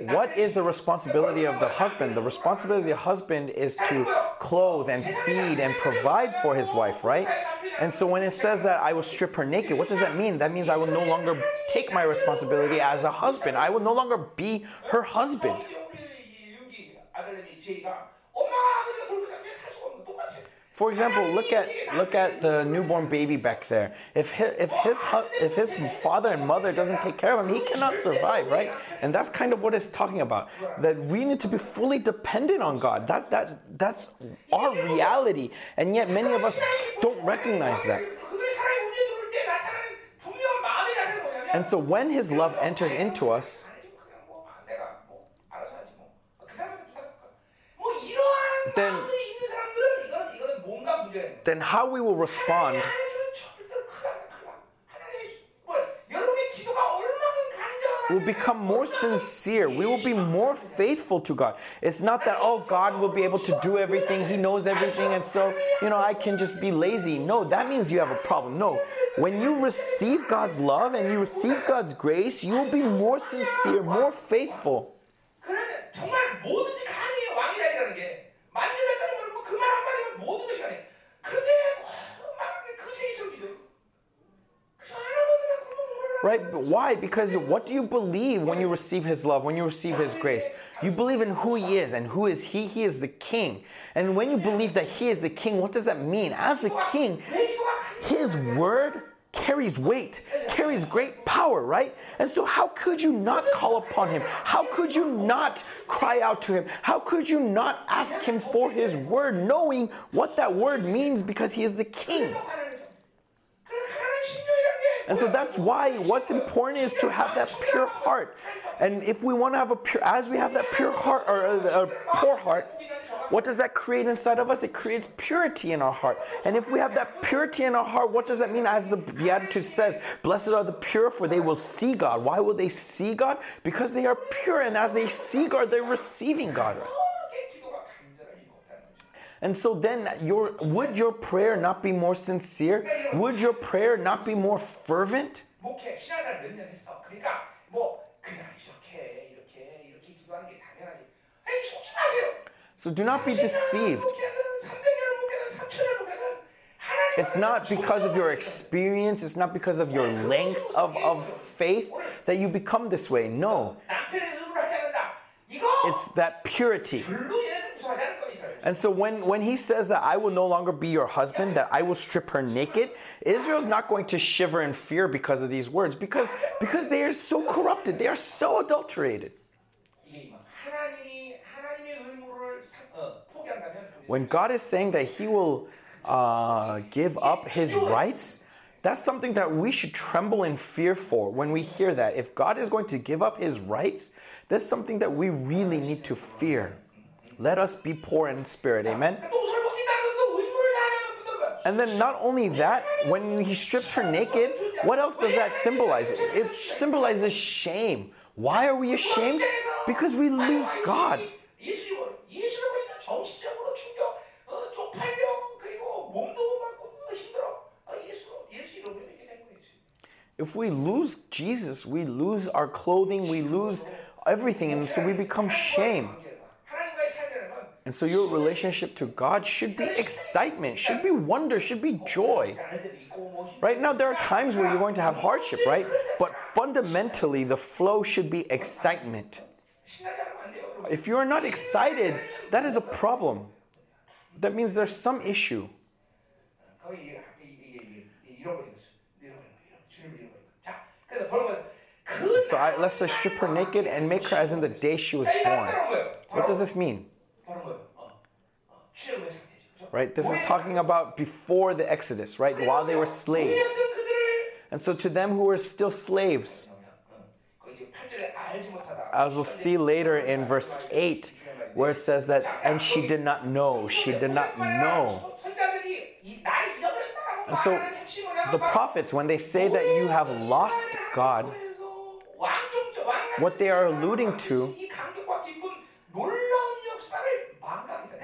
what is the responsibility of the husband? The responsibility of the husband is to clothe and feed and provide for his wife, right? And so, when it says that I will strip her naked, what does that mean? That means I will no longer take my responsibility as a husband, I will no longer be her husband. For example, look at look at the newborn baby back there. If his, if his if his father and mother doesn't take care of him, he cannot survive, right? And that's kind of what it's talking about. That we need to be fully dependent on God. That that that's our reality. And yet many of us don't recognize that. And so when his love enters into us, then then how we will respond will become more sincere. We will be more faithful to God. It's not that, oh, God will be able to do everything. He knows everything. And so, you know, I can just be lazy. No, that means you have a problem. No. When you receive God's love and you receive God's grace, you will be more sincere, more faithful. right? Why? Because what do you believe when you receive His love, when you receive His grace? You believe in who He is, and who is He? He is the King. And when you believe that He is the King, what does that mean? As the King, His word carries weight, carries great power, right? And so, how could you not call upon him? How could you not cry out to him? How could you not ask him for his word, knowing what that word means because he is the king? And so that's why what's important is to have that pure heart. And if we want to have a pure, as we have that pure heart or a, a poor heart, what does that create inside of us? It creates purity in our heart. And if we have that purity in our heart, what does that mean? As the Beatitude says, blessed are the pure, for they will see God. Why will they see God? Because they are pure. And as they see God, they're receiving God. 그 and so then your would your prayer not be more sincere? Would your prayer not be more fervent? So do not be deceived. It's not because of your experience, it's not because of your length of, of faith that you become this way. No. It's that purity. And so when, when he says that I will no longer be your husband, that I will strip her naked, Israel's not going to shiver in fear because of these words, because, because they are so corrupted, they are so adulterated. When God is saying that He will uh, give up His rights, that's something that we should tremble in fear for when we hear that. If God is going to give up His rights, that's something that we really need to fear. Let us be poor in spirit. Amen. And then not only that, when he strips her naked, what else does that symbolize? It symbolizes shame. Why are we ashamed? Because we lose God. If we lose Jesus, we lose our clothing, we lose everything, and so we become shame. And so your relationship to God should be excitement, should be wonder, should be joy. Right now, there are times where you're going to have hardship, right? But fundamentally, the flow should be excitement. If you are not excited, that is a problem. That means there's some issue. So I, let's just strip her naked and make her as in the day she was born. What does this mean? Right? This is talking about before the Exodus, right? While they were slaves. And so to them who were still slaves, as we'll see later in verse 8, where it says that, and she did not know, she did not know. And so the prophets, when they say that you have lost God, what they are alluding to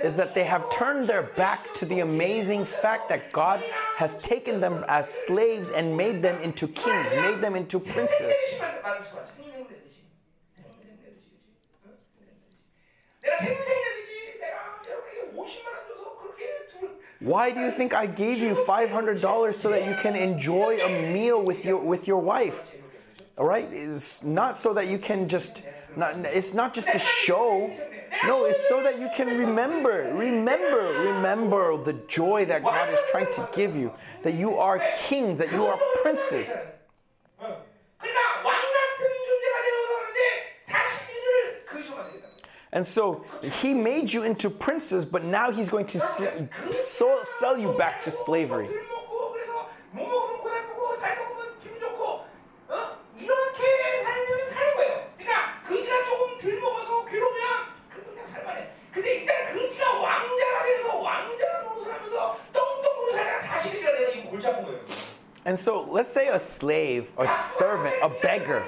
is that they have turned their back to the amazing fact that God has taken them as slaves and made them into kings, made them into princes. Why do you think I gave you $500 so that you can enjoy a meal with your with your wife? All right? It's not so that you can just not, it's not just a show. No, it's so that you can remember, remember, remember the joy that God is trying to give you, that you are king, that you are princess. And so he made you into princes, but now he's going to sl- sell you back to slavery. And so let's say a slave, a servant, a beggar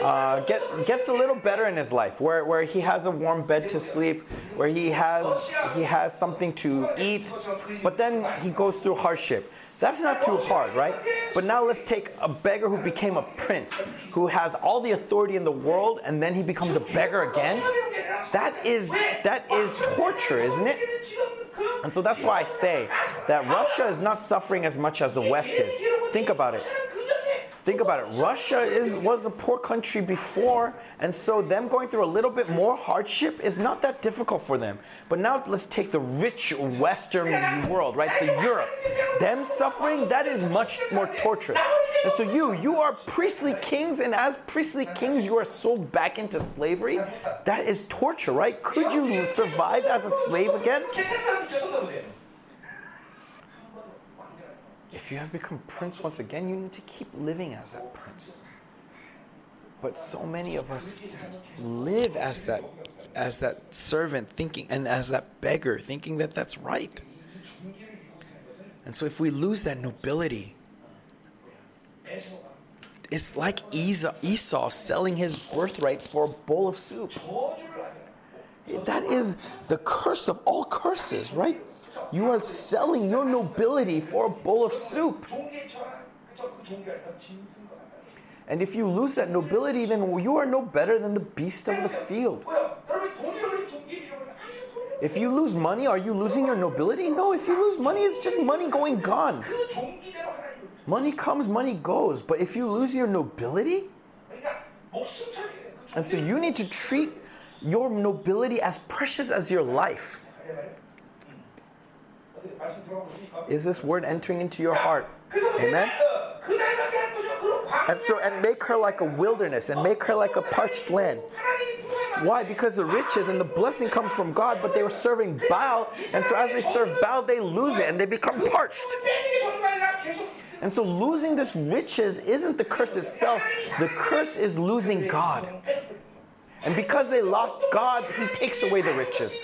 uh, get, gets a little better in his life, where, where he has a warm bed to sleep, where he has, he has something to eat, but then he goes through hardship. That's not too hard, right? But now let's take a beggar who became a prince, who has all the authority in the world, and then he becomes a beggar again. That is that is torture, isn't it? And so that's why I say that Russia is not suffering as much as the West is. Think about it. Think about it. Russia is was a poor country before, and so them going through a little bit more hardship is not that difficult for them. But now let's take the rich Western world, right? The Europe. Them suffering, that is much more torturous. And so you, you are priestly kings, and as priestly kings, you are sold back into slavery. That is torture, right? Could you survive as a slave again? If you have become prince once again, you need to keep living as that prince. But so many of us live as that as that servant thinking and as that beggar thinking that that's right. And so if we lose that nobility, it's like Esau, Esau selling his birthright for a bowl of soup. That is the curse of all curses, right? You are selling your nobility for a bowl of soup. And if you lose that nobility, then you are no better than the beast of the field. If you lose money, are you losing your nobility? No, if you lose money, it's just money going gone. Money comes, money goes. But if you lose your nobility, and so you need to treat your nobility as precious as your life. Is this word entering into your heart? Amen? And so, and make her like a wilderness and make her like a parched land. Why? Because the riches and the blessing comes from God, but they were serving Baal, and so as they serve Baal, they lose it and they become parched. And so, losing this riches isn't the curse itself, the curse is losing God. And because they lost God, He takes away the riches.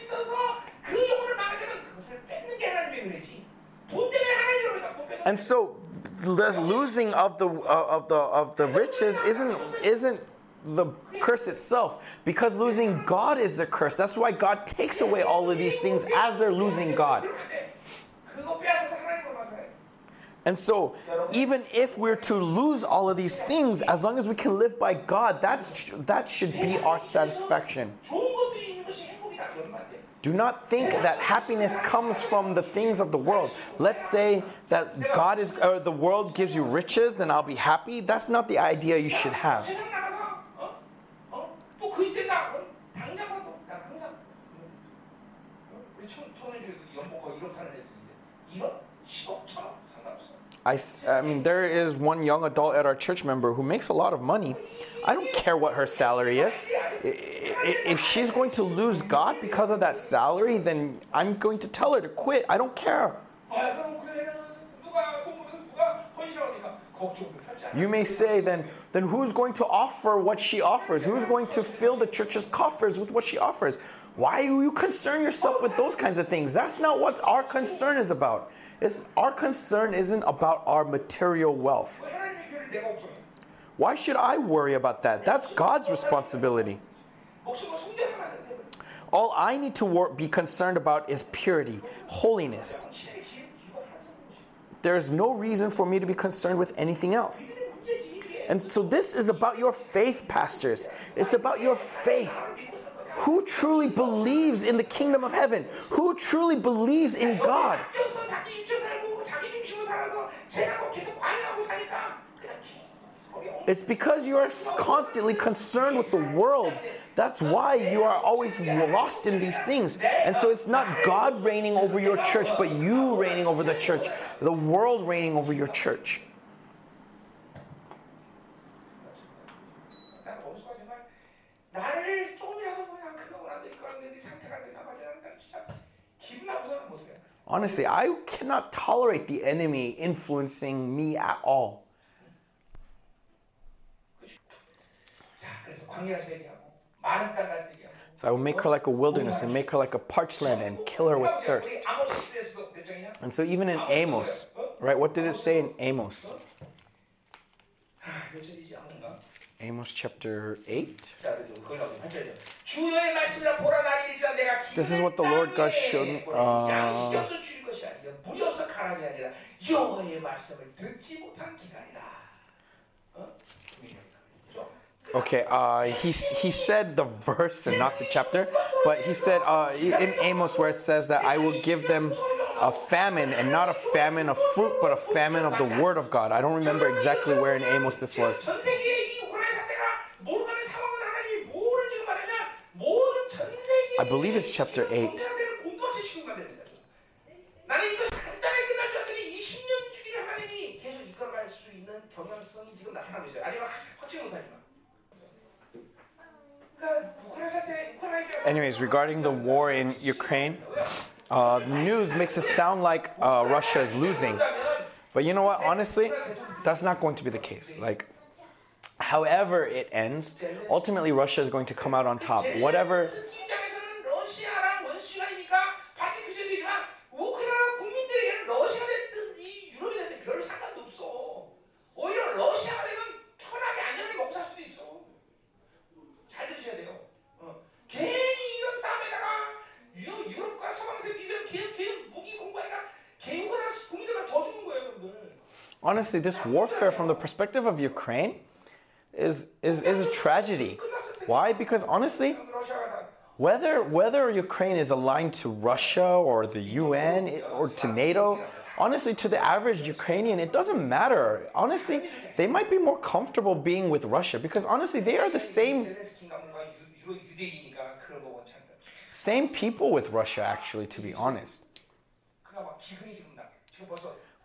And so the losing of the uh, of the of the riches isn't isn't the curse itself because losing God is the curse. That's why God takes away all of these things as they're losing God. And so, even if we're to lose all of these things, as long as we can live by God, that's that should be our satisfaction. Do not think that happiness comes from the things of the world. Let's say that God is or the world gives you riches, then I'll be happy. That's not the idea you should have. I, I mean, there is one young adult at our church member who makes a lot of money, I don't care what her salary is. If she's going to lose God because of that salary, then I'm going to tell her to quit. I don't care. You may say then, then who's going to offer what she offers? Who's going to fill the church's coffers with what she offers? Why you concern yourself with those kinds of things? That's not what our concern is about. It's, our concern isn't about our material wealth. Why should I worry about that? That's God's responsibility. All I need to wor- be concerned about is purity, holiness. There is no reason for me to be concerned with anything else. And so this is about your faith, pastors. It's about your faith. Who truly believes in the kingdom of heaven? Who truly believes in God? It's because you are constantly concerned with the world. That's why you are always lost in these things. And so it's not God reigning over your church, but you reigning over the church, the world reigning over your church. Honestly, I cannot tolerate the enemy influencing me at all. So I will make her like a wilderness and make her like a parched land and kill her with thirst. And so even in Amos, right, what did it say in Amos? Amos chapter 8. This is what the Lord God showed me. Uh, Okay, uh, he, he said the verse and not the chapter, but he said uh, in Amos where it says that I will give them a famine and not a famine of fruit, but a famine of the word of God. I don't remember exactly where in Amos this was. I believe it's chapter 8. Anyways, regarding the war in Ukraine, uh, the news makes it sound like uh, Russia is losing. But you know what? Honestly, that's not going to be the case. Like, however it ends, ultimately Russia is going to come out on top. Whatever. honestly, this warfare from the perspective of Ukraine is, is, is a tragedy. Why? Because honestly, whether whether Ukraine is aligned to Russia or the UN or to NATO, honestly, to the average Ukrainian, it doesn't matter. Honestly, they might be more comfortable being with Russia because honestly, they are the same same people with Russia. Actually, to be honest.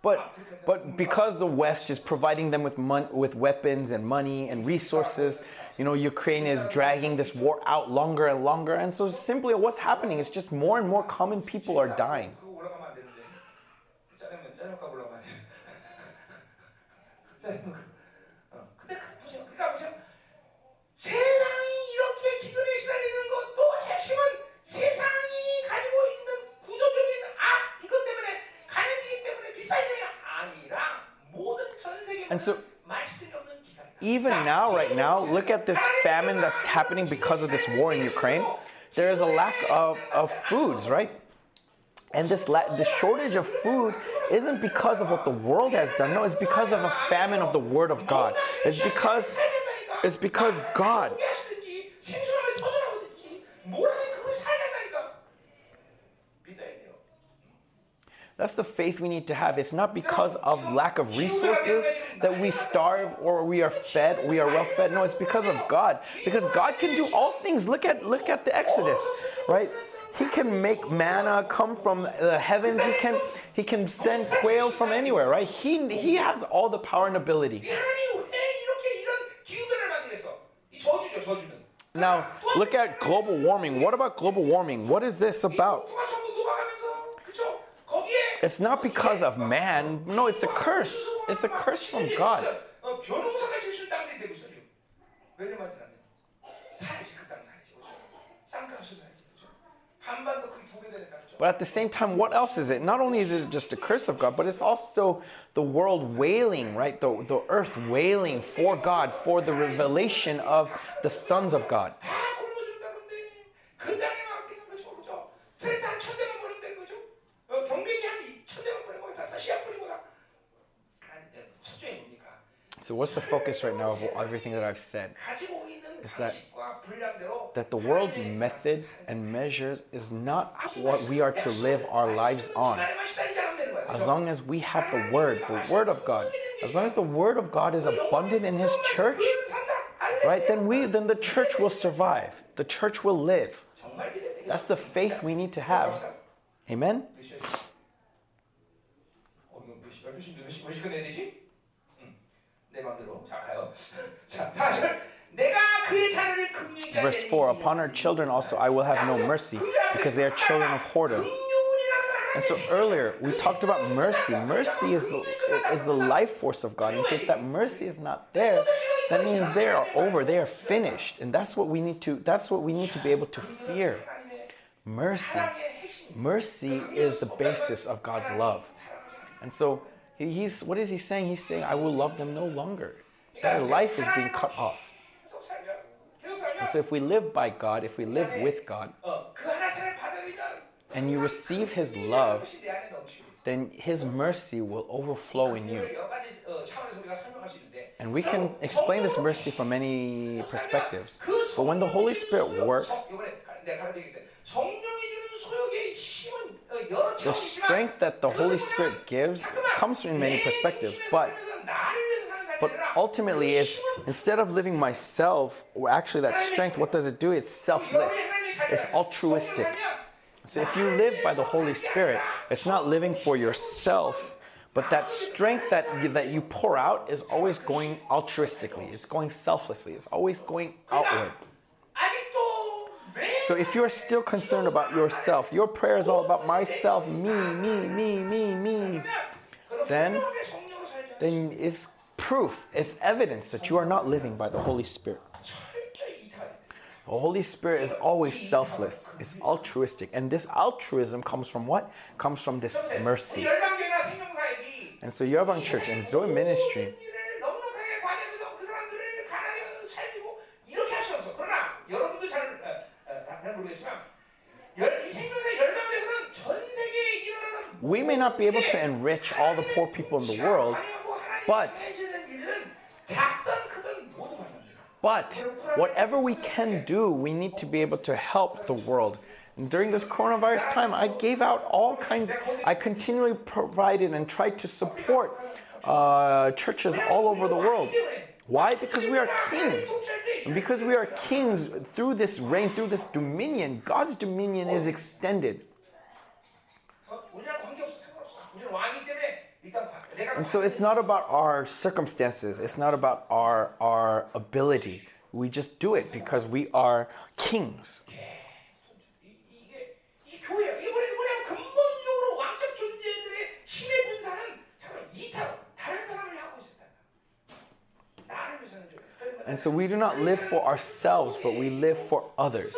But but because the West is providing them with mon- with weapons and money and resources, you know, Ukraine is dragging this war out longer and longer. And so simply what's happening is just more and more common people are dying. And so even now, right now, look at this famine that's happening because of this war in Ukraine. There is a lack of, of foods, right? And this la- the shortage of food isn't because of what the world has done. No, it's because of a famine of the Word of God. It's because it's because God That's the faith we need to have. It's not because of lack of resources that we starve or we are fed, we are well fed. No, it's because of God. Because God can do all things. Look at look at the Exodus, right? He can make manna come from the heavens. He can he can send quail from anywhere, right? He he has all the power and ability. Now, look at global warming. What about global warming? What is this about? It's not because of man. No, it's a curse. It's a curse from God. But at the same time, what else is it? Not only is it just a curse of God, but it's also the world wailing, right? The, the earth wailing for God, for the revelation of the sons of God. So what's the focus right now of everything that I've said? Is that that the world's methods and measures is not what we are to live our lives on. As long as we have the word, the word of God, as long as the word of God is abundant in his church, right? Then we then the church will survive. The church will live. That's the faith we need to have. Amen. 내 마음대로. 자, 가요. 자, 다시. 내가 그의 자녀를 금융이라 Verse 4 Upon our children also I will have no mercy, because they are children of whoredom. And so earlier we talked about mercy. Mercy is the is the life force of God. And so if that mercy is not there, that means they are over, they are finished. And that's what we need to that's what we need to be able to fear. Mercy. Mercy is the basis of God's love. And so he- He's what is he saying? He's saying, "I will love them no longer." Their life is being cut off. And so, if we live by God, if we live with God, and you receive His love, then His mercy will overflow in you. And we can explain this mercy from many perspectives. But when the Holy Spirit works, the strength that the Holy Spirit gives comes from many perspectives, but but ultimately is instead of living myself or actually that strength what does it do? It's selfless. It's altruistic. So if you live by the holy spirit it's not living for yourself but that strength that you, that you pour out is always going altruistically. It's going selflessly. It's always going outward. So if you're still concerned about yourself, your prayer is all about myself, me, me, me, me, me, then, then it's proof, it's evidence that you are not living by the Holy Spirit. The Holy Spirit is always selfless, it's altruistic. And this altruism comes from what? Comes from this mercy. And so Yerbang Church and Zoe Ministry we may not be able to enrich all the poor people in the world, but but whatever we can do, we need to be able to help the world. And during this coronavirus time, I gave out all kinds. I continually provided and tried to support uh, churches all over the world. Why? Because we are kings. And because we are kings through this reign, through this dominion, God's dominion is extended. And so it's not about our circumstances, it's not about our, our ability. We just do it because we are kings. And so we do not live for ourselves, but we live for others.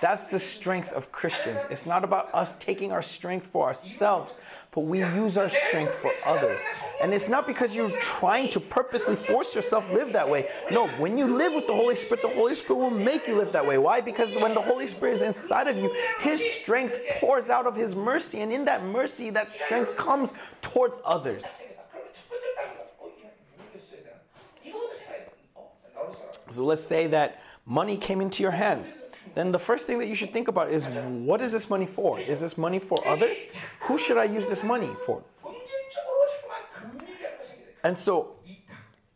That's the strength of Christians. It's not about us taking our strength for ourselves, but we use our strength for others. And it's not because you're trying to purposely force yourself live that way. No, when you live with the Holy Spirit, the Holy Spirit will make you live that way. Why? Because when the Holy Spirit is inside of you, his strength pours out of his mercy, and in that mercy, that strength comes towards others. So let's say that money came into your hands then the first thing that you should think about is what is this money for? Is this money for others? Who should I use this money for? And so,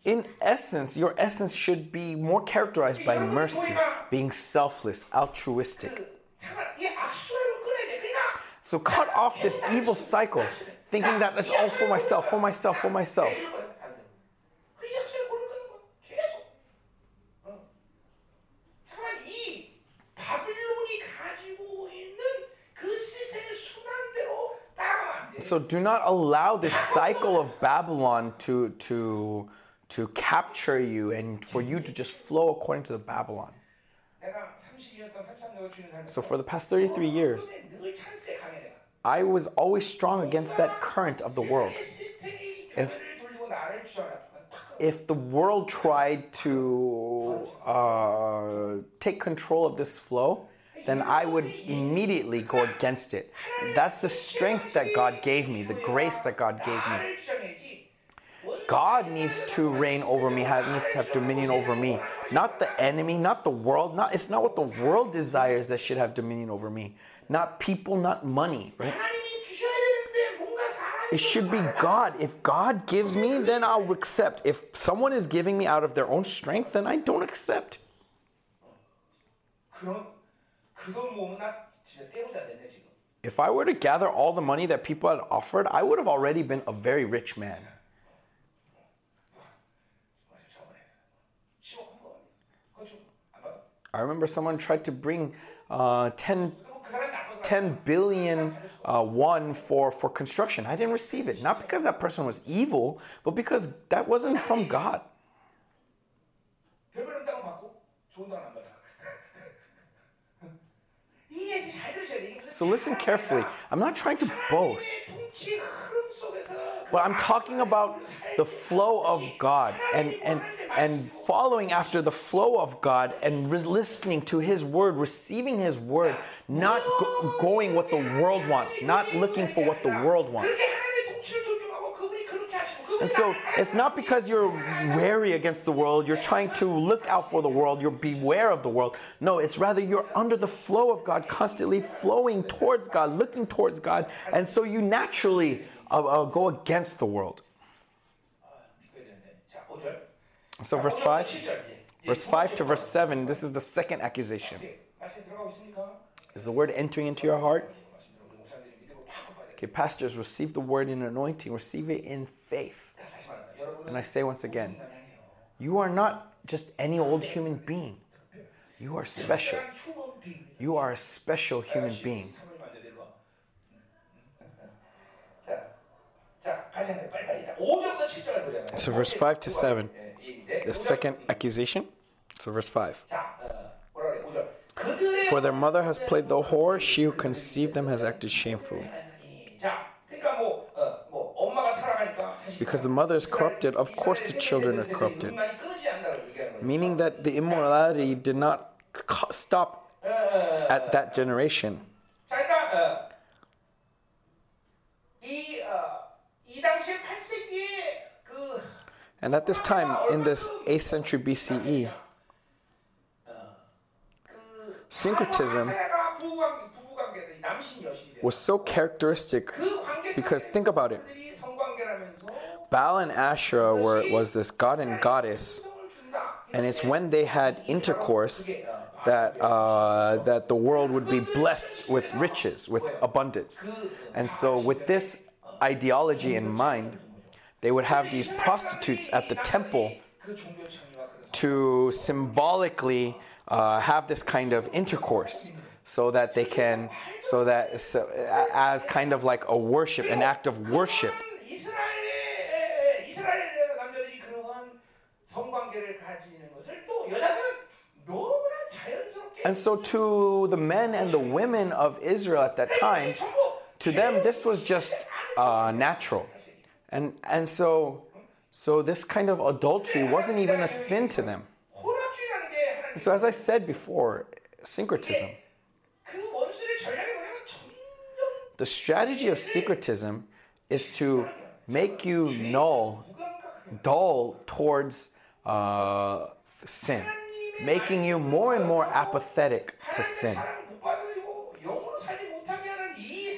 in essence, your essence should be more characterized by mercy, being selfless, altruistic. So, cut off this evil cycle, thinking that it's all for myself, for myself, for myself. so do not allow this cycle of Babylon to to to capture you and for you to just flow according to the Babylon. So for the past 33 years, I was always strong against that current of the world. If if the world tried to uh, take control of this flow, then I would immediately go against it. That's the strength that God gave me, the grace that God gave me. God needs to reign over me, needs to have dominion over me. Not the enemy, not the world. Not, it's not what the world desires that should have dominion over me. Not people, not money, right? It should be God. If God gives me, then I'll accept. If someone is giving me out of their own strength, then I don't accept. If I were to gather all the money that people had offered, I would have already been a very rich man. I remember someone tried to bring uh, 10, 10 billion uh, won for, for construction. I didn't receive it, not because that person was evil, but because that wasn't from God. So listen carefully. I'm not trying to boast. But I'm talking about the flow of God and, and, and following after the flow of God and re- listening to His word, receiving His word, not go- going what the world wants, not looking for what the world wants. And so it's not because you're wary against the world, you're trying to look out for the world, you're beware of the world. No, it's rather you're under the flow of God, constantly flowing towards God, looking towards God, and so you naturally uh, uh, go against the world. So, verse 5, verse 5 to verse 7, this is the second accusation. Is the word entering into your heart? Okay, pastors, receive the word in anointing, receive it in faith. And I say once again, you are not just any old human being. You are special. You are a special human being. So, verse 5 to 7, the second accusation. So, verse 5. For their mother has played the whore, she who conceived them has acted shamefully. Because the mother is corrupted, of course the children are corrupted. Meaning that the immorality did not stop at that generation. And at this time, in this 8th century BCE, syncretism was so characteristic because think about it. Baal and Asherah were, was this god and goddess, and it's when they had intercourse that uh, that the world would be blessed with riches, with abundance, and so with this ideology in mind, they would have these prostitutes at the temple to symbolically uh, have this kind of intercourse so that they can so that so, as kind of like a worship an act of worship. 성관계를 가지는 것을 또 여자들은 너무나 자연스럽게 and so to the men and the women of israel at that time 전부 to them this was just uh, natural and and so so this kind of adultery wasn't even a sin to them 혼합주의라는 게 하나님 so as i said before syncretism 그 원수의 전략이 뭐냐면 점점 the strategy of syncretism is to make you null 무감각하게 dull towards uh, sin, making you more and more apathetic to sin.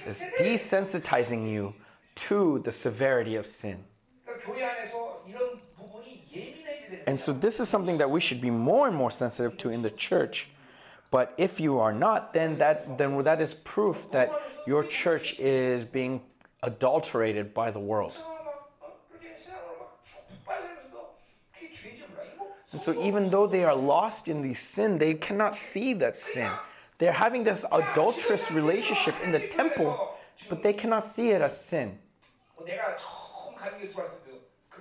It's desensitizing you to the severity of sin. And so, this is something that we should be more and more sensitive to in the church. But if you are not, then that then that is proof that your church is being adulterated by the world. And so, even though they are lost in the sin, they cannot see that sin. They're having this adulterous relationship in the temple, but they cannot see it as sin.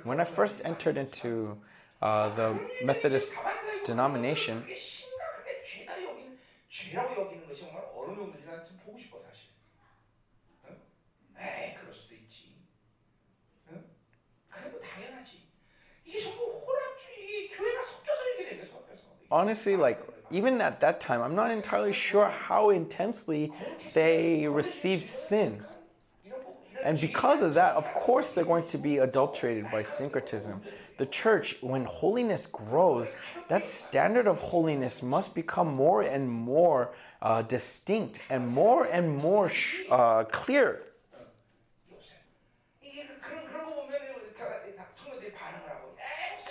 When I first entered into uh, the Methodist denomination, honestly, like even at that time, I'm not entirely sure how intensely they received sins. And because of that, of course, they're going to be adulterated by syncretism. The church, when holiness grows, that standard of holiness must become more and more uh, distinct and more and more sh- uh, clear.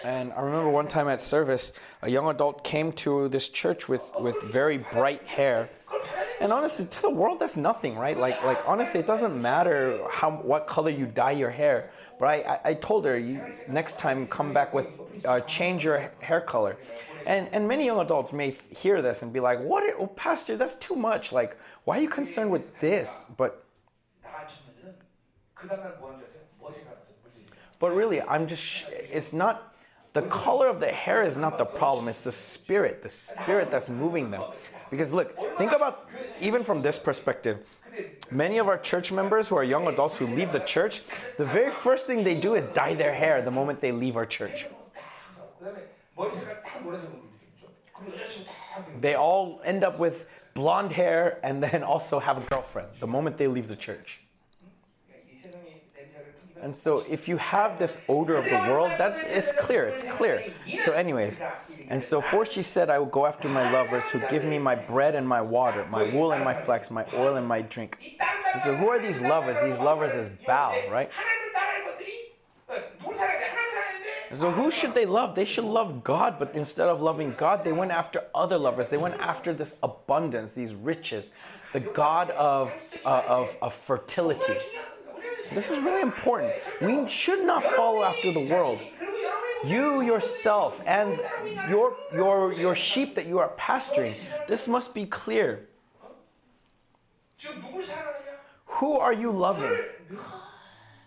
And I remember one time at service, a young adult came to this church with, with very bright hair. And honestly, to the world, that's nothing, right? Like, like honestly, it doesn't matter how what color you dye your hair. But I, I, I told her, you, next time come back with, uh, change your hair color. And, and many young adults may hear this and be like, what, oh, pastor, that's too much. Like, why are you concerned with this? But but really, I'm just, it's not the color of the hair is not the problem, it's the spirit, the spirit that's moving them. Because look, think about even from this perspective, many of our church members who are young adults who leave the church, the very first thing they do is dye their hair the moment they leave our church. They all end up with blonde hair and then also have a girlfriend the moment they leave the church. And so if you have this odor of the world, that's it's clear, it's clear. So anyways, and so for she said, I will go after my lovers who give me my bread and my water, my wool and my flax, my oil and my drink. And so who are these lovers? These lovers is Baal, right? So who should they love? They should love God, but instead of loving God, they went after other lovers. They went after this abundance, these riches, the God of, uh, of, of fertility. This is really important. We should not follow after the world. You yourself and your, your, your sheep that you are pasturing, this must be clear. Who are you loving?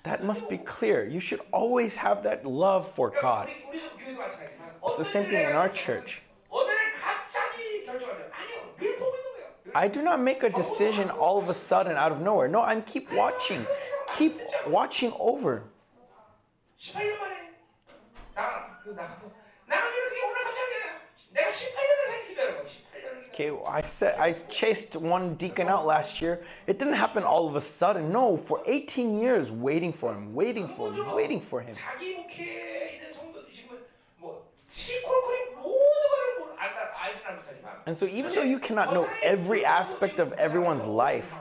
That must be clear. You should always have that love for God. It's the same thing in our church. I do not make a decision all of a sudden out of nowhere. No, I'm keep watching keep watching over. Okay, I said I chased one deacon out last year. It didn't happen all of a sudden. No, for 18 years waiting for him, waiting for him, waiting for him. And so even though you cannot know every aspect of everyone's life,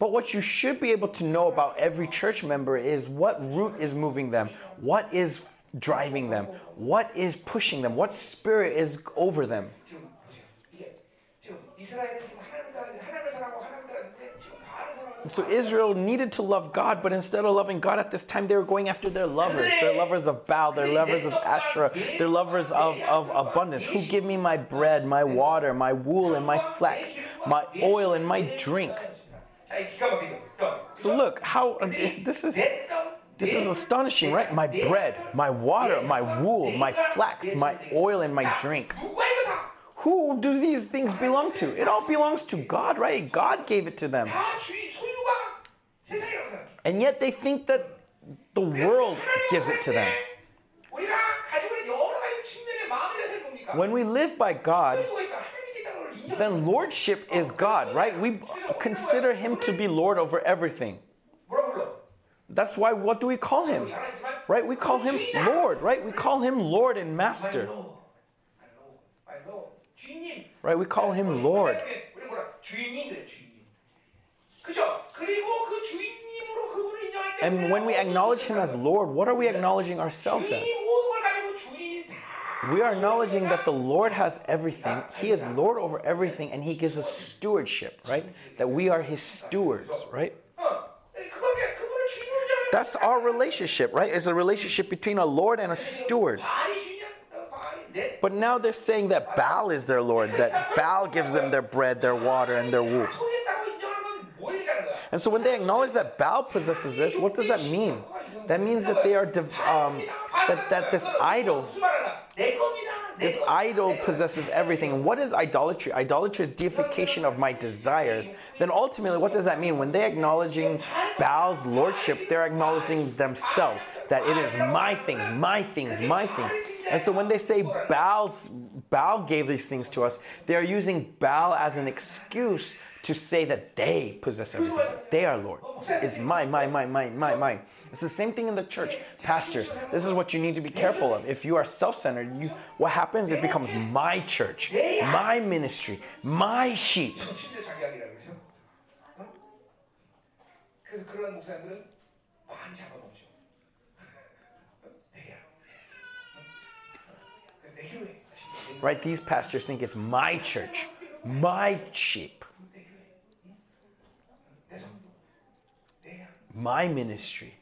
but what you should be able to know about every church member is what root is moving them, what is driving them, what is pushing them, what spirit is over them. So Israel needed to love God, but instead of loving God at this time, they were going after their lovers, their lovers of Baal, their lovers of Asherah, their lovers of, of abundance. Who give me my bread, my water, my wool, and my flax, my oil, and my drink? So look, how um, this is this is astonishing, right? My bread, my water, my wool, my flax, my oil, and my drink. Who do these things belong to? It all belongs to God, right? God gave it to them. And yet they think that the world gives it to them. When we live by God, then lordship is God, right? We consider him to be Lord over everything. That's why what do we call him? Right? We call him Lord, right? We call him Lord and Master. Right? We call him Lord. And when we acknowledge him as Lord, what are we acknowledging ourselves as? We are acknowledging that the Lord has everything. He is Lord over everything, and He gives us stewardship, right? That we are His stewards, right? That's our relationship, right? It's a relationship between a Lord and a steward. But now they're saying that Baal is their Lord, that Baal gives them their bread, their water, and their wool. And so when they acknowledge that Baal possesses this, what does that mean? That means that they are um, that that this idol this idol possesses everything. What is idolatry? Idolatry is deification of my desires. Then ultimately, what does that mean? When they're acknowledging Baal's lordship, they're acknowledging themselves that it is my things, my things, my things. And so when they say Baal's, Baal gave these things to us, they are using Baal as an excuse to say that they possess everything. They are Lord. It's my my my my my my. It's the same thing in the church. Pastors, this is what you need to be careful of. If you are self-centered, you what happens? It becomes my church, my ministry, my sheep. Right? These pastors think it's my church, my sheep, my ministry.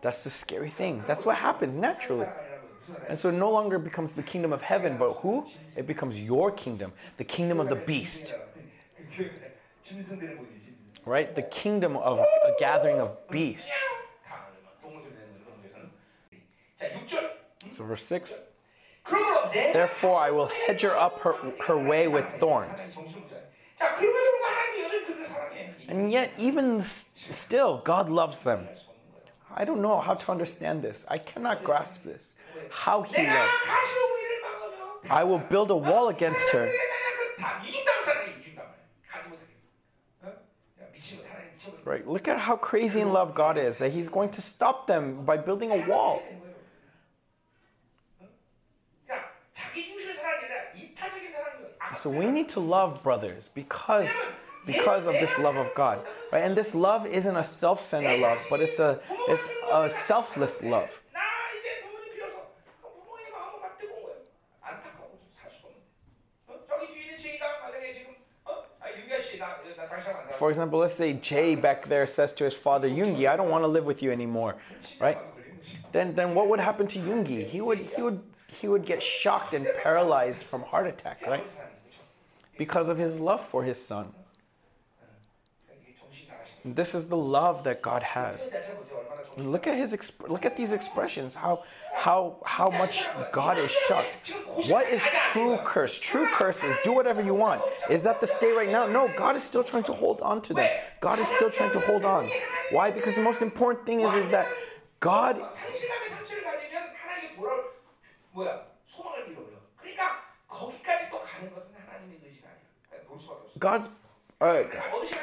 That's the scary thing. That's what happens naturally. And so it no longer becomes the kingdom of heaven, but who? It becomes your kingdom, the kingdom of the beast. Right? The kingdom of a gathering of beasts. So, verse 6 Therefore, I will hedge her up her, her way with thorns. And yet, even still, God loves them. I don't know how to understand this. I cannot grasp this. How he loves. I will build a wall against her. Right? Look at how crazy in love God is that he's going to stop them by building a wall. So we need to love brothers because because of this love of God, right? And this love isn't a self-centered love, but it's a it's a selfless love. For example, let's say Jay back there says to his father, Yungi, I don't want to live with you anymore, right? Then, then what would happen to Yungi? He would, he would, he would get shocked and paralyzed from heart attack, right? Because of his love for his son. This is the love that God has. Look at his exp- look at these expressions. How how how much God is shocked. What is true curse? True curse is do whatever you want. Is that the state right now? No, God is still trying to hold on to them. God is still trying to hold on. Why? Because the most important thing is is that God God's Alright.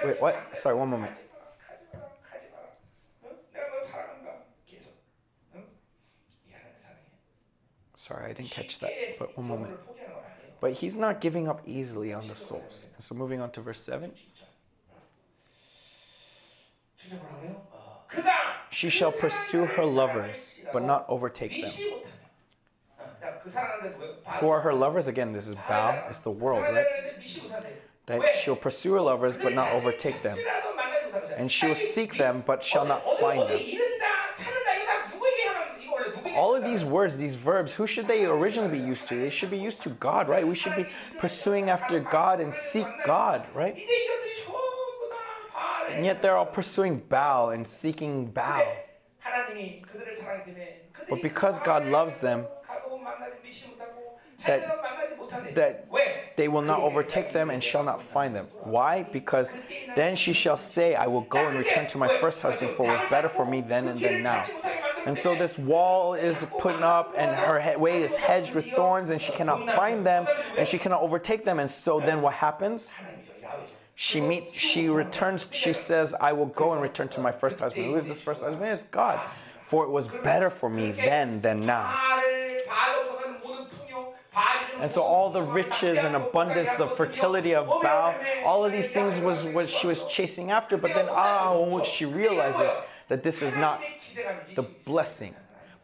wait, what? Sorry, one moment. Sorry, I didn't catch that, but one moment. But he's not giving up easily on the souls. And so moving on to verse 7. She shall pursue her lovers, but not overtake them. Who are her lovers? Again, this is Baal, it's the world, right? That she'll pursue her lovers, but not overtake them. And she will seek them, but shall not find them all of these words, these verbs, who should they originally be used to? They should be used to God, right? We should be pursuing after God and seek God, right? And yet they're all pursuing Baal and seeking Baal. But because God loves them, that, that they will not overtake them and shall not find them. Why? Because then she shall say, I will go and return to my first husband, for it was better for me then and then now. And so this wall is put up, and her way is hedged with thorns, and she cannot find them, and she cannot overtake them. And so then what happens? She meets, she returns, she says, I will go and return to my first husband. Who is this first husband? It's God. For it was better for me then than now. And so all the riches and abundance, the fertility of Baal, all of these things was what she was chasing after. But then, oh, she realizes that this is not the blessing,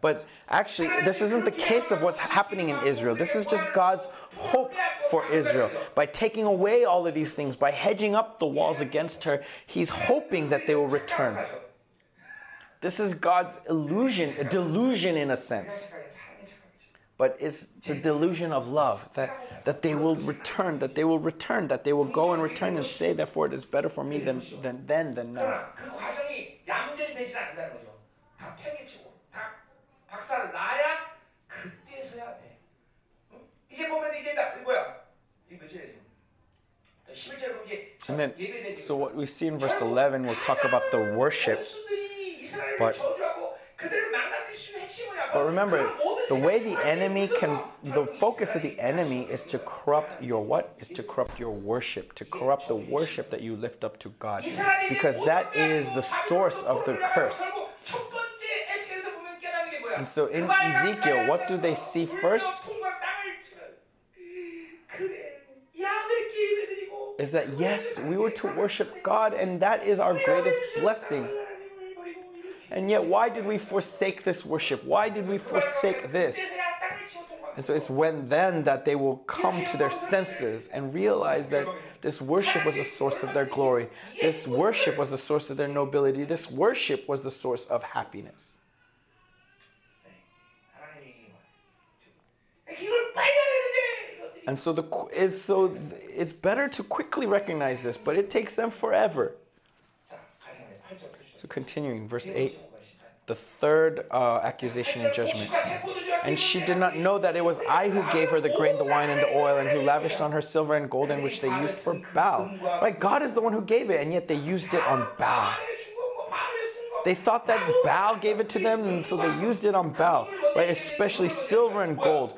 But actually, this isn't the case of what's happening in Israel. This is just God's hope for Israel. By taking away all of these things, by hedging up the walls against her, He's hoping that they will return. This is God's illusion, a delusion in a sense. But it's the delusion of love that, that they will return, that they will return, that they will go and return and say, therefore, it is better for me than, than then than now. 박살을 나야 그때서야 돼. 응? 이제 보면 이제 나 뭐야? 이 몇절이지? 11절에 보면 이제 And then, 예배될 so what we see in verse 11, we'll talk about the worship. 원수들이 이스라엘을 But- 저주하고 그들을 망가뜨릴 수 있는 핵심은 뭐냐면 But remember, 그런 모든 the way the 생각을 enemy can, 이끌어 the focus of the enemy is to corrupt your what? Is to corrupt your worship, to corrupt the worship that you lift up to God. 이스라엘이 Because that is the source of the curse. And so in Ezekiel, what do they see first? Is that yes, we were to worship God, and that is our greatest blessing. And yet, why did we forsake this worship? Why did we forsake this? And so it's when then that they will come to their senses and realize that this worship was the source of their glory. This worship was the source of their nobility. This worship was the source of happiness. And so the it's so it's better to quickly recognize this, but it takes them forever. So continuing verse 8 the third uh, accusation and judgment. And she did not know that it was I who gave her the grain, the wine, and the oil, and who lavished on her silver and gold, and which they used for Baal. Right? God is the one who gave it, and yet they used it on Baal. They thought that Baal gave it to them, and so they used it on Baal, right? Especially silver and gold.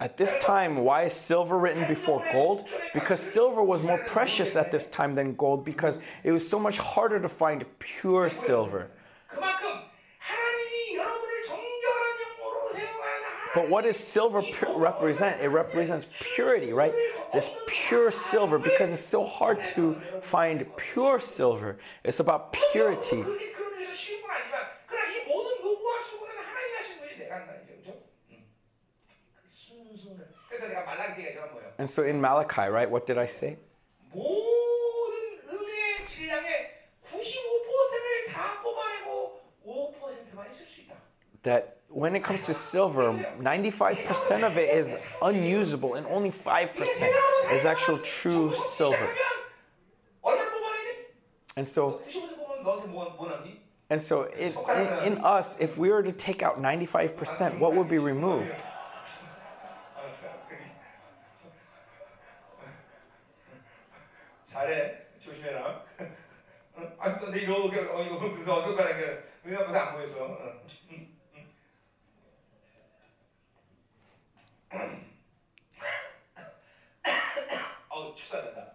At this time, why is silver written before gold? Because silver was more precious at this time than gold because it was so much harder to find pure silver. But what does silver represent? It represents purity, right? This pure silver, because it's so hard to find pure silver. It's about purity. And so in Malachi, right, what did I say? 모든 은의 질량의 95%를 다 뽑아내고 5%만 있을 수 있다. That when it comes to silver, 95% of it is unusable and only 5% is actual true silver. 얼마를 뽑아내야 돼? And so 95% 뽑으면 너한테 뭐, 뭐 남니? and so in, in, in us, if we were to take out 95%, what would be removed? 잘해 조심해라. 응? 아, 근데 이렇게 어 이거 그래서 어서 가는 게 왜냐면 안 보였어. 응. 응. 응. 어우 축사된다.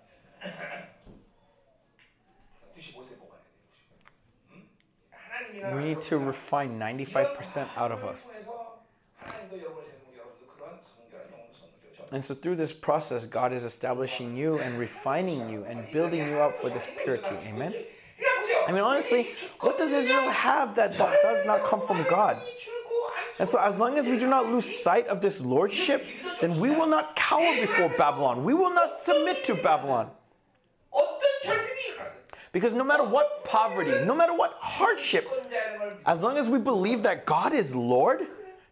95세 뽑아야 돼. 95. 응? 하나님이나 We need to refine 95% out of us. And so through this process, God is establishing you and refining you and building you up for this purity. Amen. I mean, honestly, what does Israel have that, that does not come from God? And so, as long as we do not lose sight of this lordship, then we will not cower before Babylon. We will not submit to Babylon. Because no matter what poverty, no matter what hardship, as long as we believe that God is Lord,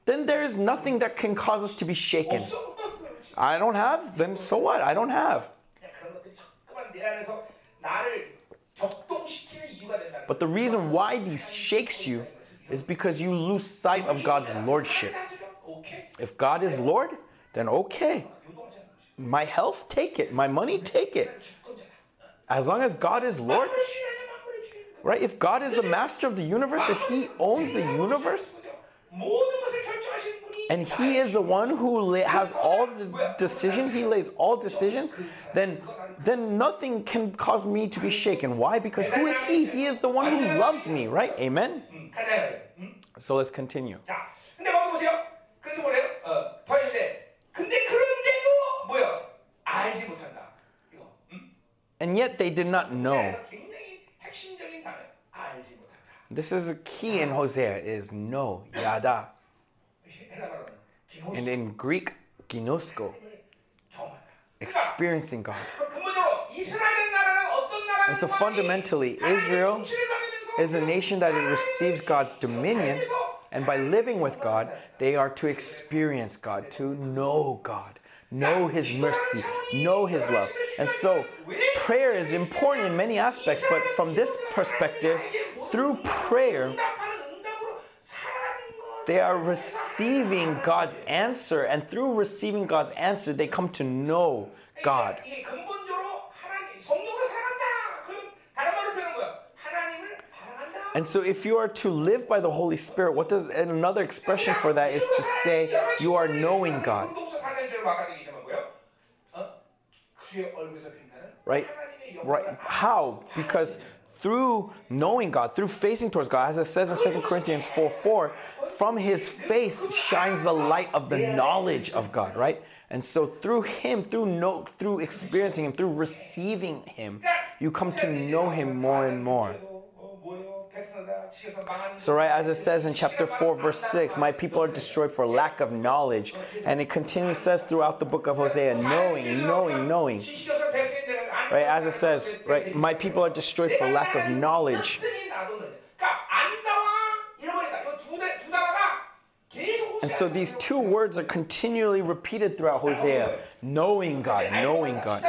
then there is nothing that can cause us to be shaken. I don't have, then so what? I don't have. But the reason why these shakes you is because you lose sight of God's lordship. If God is Lord, then okay. My health, take it. My money, take it. As long as God is Lord, right? If God is the master of the universe, if He owns the universe, and he is the one who has all the decision, he lays all decisions, then then nothing can cause me to be shaken. Why? Because who is he? He is the one who loves me, right? Amen. So let's continue. And yet they did not know. This is a key in Hosea is no, yada. And in Greek, ginosko, experiencing God. And so fundamentally, Israel is a nation that receives God's dominion, and by living with God, they are to experience God, to know God, know His mercy, know His love. And so, prayer is important in many aspects, but from this perspective, through prayer, they are receiving God's answer, and through receiving God's answer, they come to know God. And so, if you are to live by the Holy Spirit, what does another expression for that is to say you are knowing God. Right? Right? How? Because through knowing God, through facing towards God, as it says in 2 Corinthians 4 4, from his face shines the light of the knowledge of God, right? And so through him, through no, through experiencing him, through receiving him, you come to know him more and more. So, right, as it says in chapter 4, verse 6, my people are destroyed for lack of knowledge. And it continues, says throughout the book of Hosea, knowing, knowing, knowing right? As it says, right? My people are destroyed for lack of knowledge. And so these two words are continually repeated throughout Hosea knowing God, knowing God.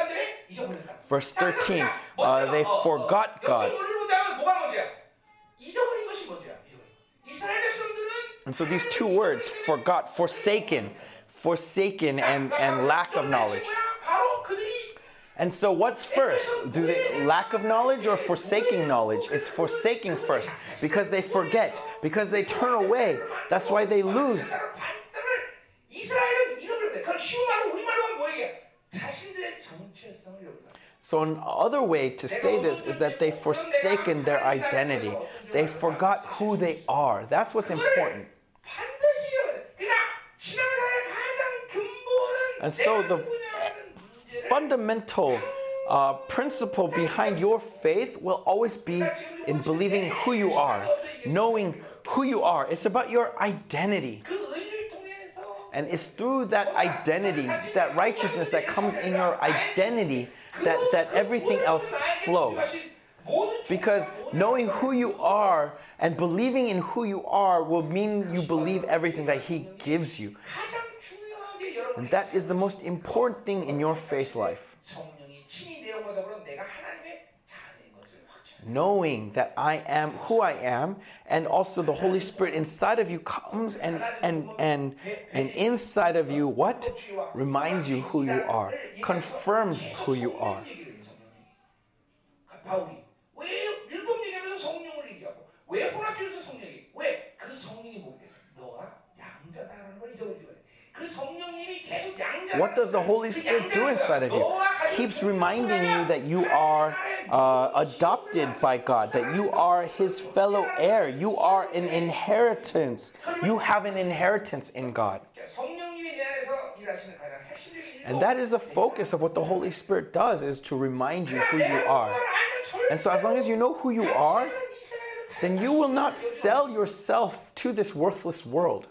Verse 13, uh, they forgot God. And so these two words, forgot, forsaken, forsaken, and, and lack of knowledge. And so, what's first? Do they lack of knowledge or forsaking knowledge? It's forsaking first because they forget, because they turn away. That's why they lose. So, another way to say this is that they've forsaken their identity. They forgot who they are. That's what's important. And so, the fundamental uh, principle behind your faith will always be in believing who you are, knowing who you are. It's about your identity. And it's through that identity, that righteousness that comes in your identity, that, that everything else flows. Because knowing who you are and believing in who you are will mean you believe everything that He gives you. And that is the most important thing in your faith life. 성령이 친히 내용과 더불어 내가 하나님의 자녀인 것을 확증. Knowing that I am who I am, and also the Holy Spirit inside of you comes and and and and inside of you what reminds you who you are, confirms who you are. 바울이 왜 율법 얘기하면서 성령을 얘기하고 왜 호라주에서 성령이 왜그 성령이 뭐게 너가 양자다라는 걸 잊어버리지 What does the Holy Spirit do inside of you? Keeps reminding you that you are uh, adopted by God, that you are His fellow heir, you are an inheritance, you have an inheritance in God. And that is the focus of what the Holy Spirit does is to remind you who you are. And so as long as you know who you are, then you will not sell yourself to this worthless world.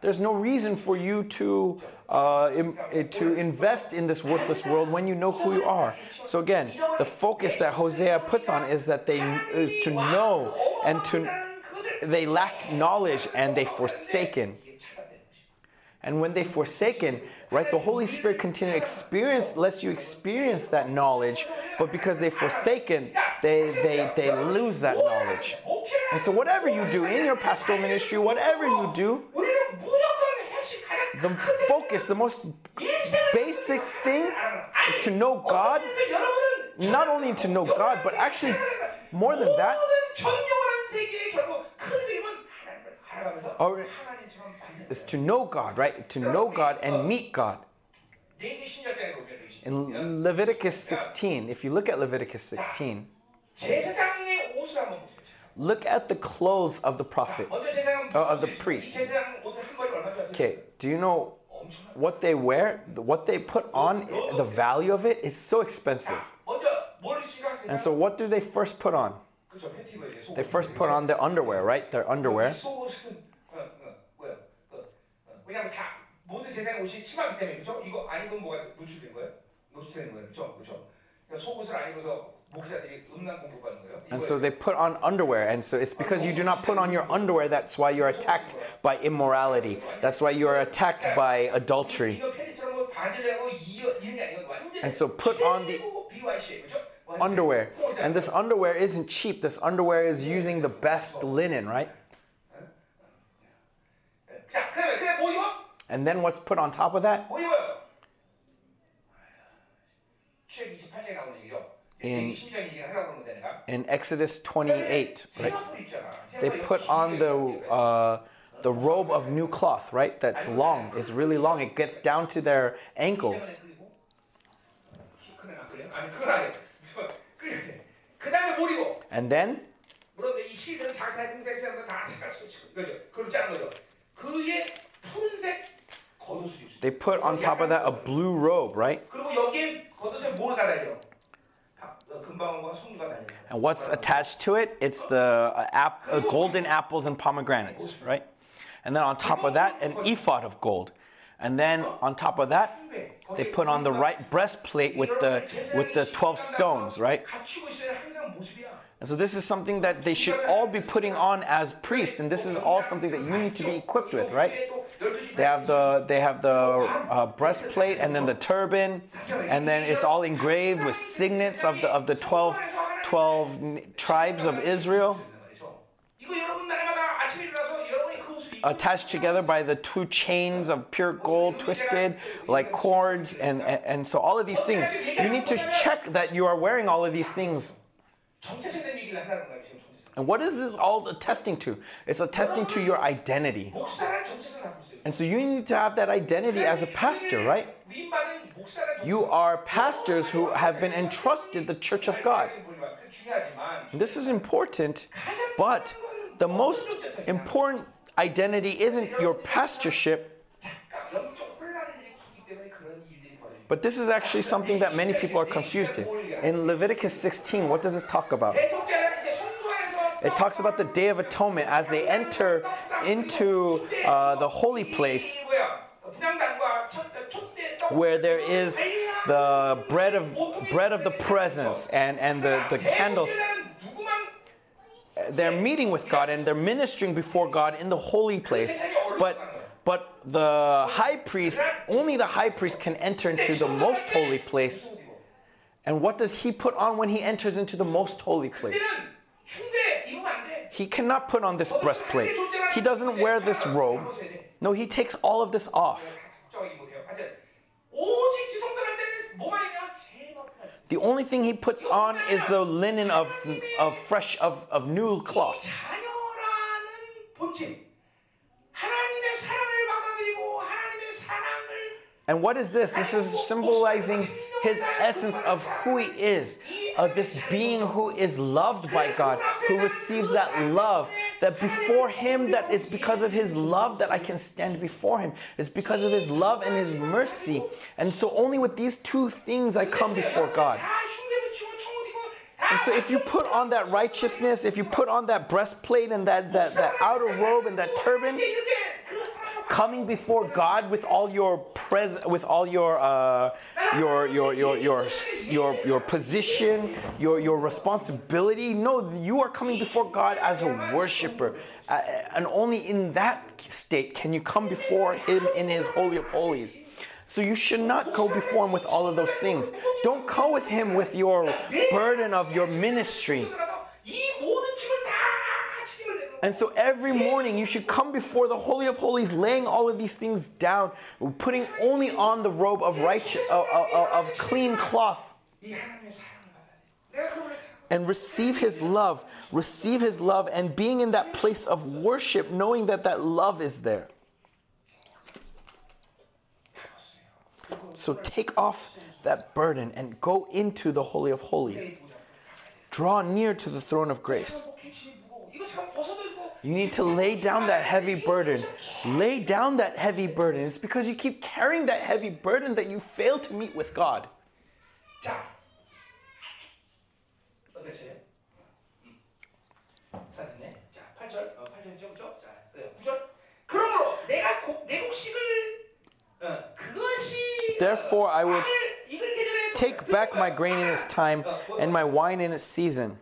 There's no reason for you to uh, eh, to invest in this worthless world when you know who you are. So again, the focus that Hosea puts on is that they is to know and to they lack knowledge and they forsaken. And when they forsaken, right? The Holy Spirit continue to experience, lets you experience that knowledge, but because they've forsaken, they, they, they lose that knowledge. And so, whatever you do in your pastoral ministry, whatever you do, the focus, the most basic thing is to know God. Not only to know God, but actually, more than that, or, is to know God, right? To know God and meet God. In Leviticus 16, if you look at Leviticus 16, look at the clothes of the prophets, uh, of the priests. Okay, do you know what they wear? What they put on, the value of it is so expensive. And so, what do they first put on? They first put on their underwear, right? Their underwear. 왜냐면 다 모든 세상의 옷이 치마기 때문에 그죠? 이거 안 입으면 뭐가 노출된 거예요? 노출되는 거예요, 그죠? 그죠? 그러니까 속옷을 안 입어서 목사들이 음란 공격받는 거예요. And so they put on underwear. And so it's because you do not put on your underwear that's why you're attacked by immorality. That's why you're attacked by adultery. 이거 팬티처럼 뭐 바지를 하고 이어 이런 게 아니고 완전히 And so put on the BYC 그죠? 완전히 underwear. 포장. And this underwear isn't cheap. This underwear is using the best linen, right? 자, 그다음에 그다음 뭐 입어? and then what's put on top of that? In, in Exodus 28, right? They put on the, uh, the robe of new cloth, right? That's long, it's really long, it gets down to their ankles. And then? They put on top of that a blue robe, right? And what's attached to it? It's the uh, ap- uh, golden apples and pomegranates, right? And then on top of that, an ephod of gold. And then on top of that, they put on the right breastplate with the with the 12 stones, right? And so this is something that they should all be putting on as priests, and this is all something that you need to be equipped with, right? They have the they have the uh, breastplate and then the turban, and then it's all engraved with signets of the of the 12, 12 tribes of Israel, attached together by the two chains of pure gold, twisted like cords, and and, and so all of these things. You need to check that you are wearing all of these things. And what is this all attesting to? It's attesting to your identity. And so you need to have that identity as a pastor, right? You are pastors who have been entrusted the church of God. This is important, but the most important identity isn't your pastorship, but this is actually something that many people are confused in. In Leviticus 16, what does it talk about? It talks about the Day of Atonement as they enter into uh, the holy place where there is the bread of bread of the presence and, and the, the candles. They're meeting with God and they're ministering before God in the holy place. But but the high priest, only the high priest can enter into the most holy place. And what does he put on when he enters into the most holy place? He cannot put on this breastplate. He doesn't wear this robe. No, he takes all of this off. The only thing he puts on is the linen of, of fresh, of, of new cloth. And what is this? This is symbolizing his essence of who he is, of this being who is loved by God, who receives that love. That before him, that it's because of his love that I can stand before him. It's because of his love and his mercy. And so only with these two things I come before God. And so if you put on that righteousness, if you put on that breastplate and that, that, that outer robe and that turban, coming before God with all your pres with all your uh, your, your your your your your position, your your responsibility. No, you are coming before God as a worshiper, uh, and only in that state can you come before Him in His holy of holies. So you should not go before Him with all of those things. Don't go with Him with your burden of your ministry. And so every morning you should come before the Holy of Holies, laying all of these things down, putting only on the robe of, righteous, of, of, of clean cloth. And receive his love, receive his love, and being in that place of worship, knowing that that love is there. So take off that burden and go into the Holy of Holies. Draw near to the throne of grace. You need to lay down that heavy burden. Lay down that heavy burden. It's because you keep carrying that heavy burden that you fail to meet with God. Therefore, I will take back my grain in its time and my wine in its season.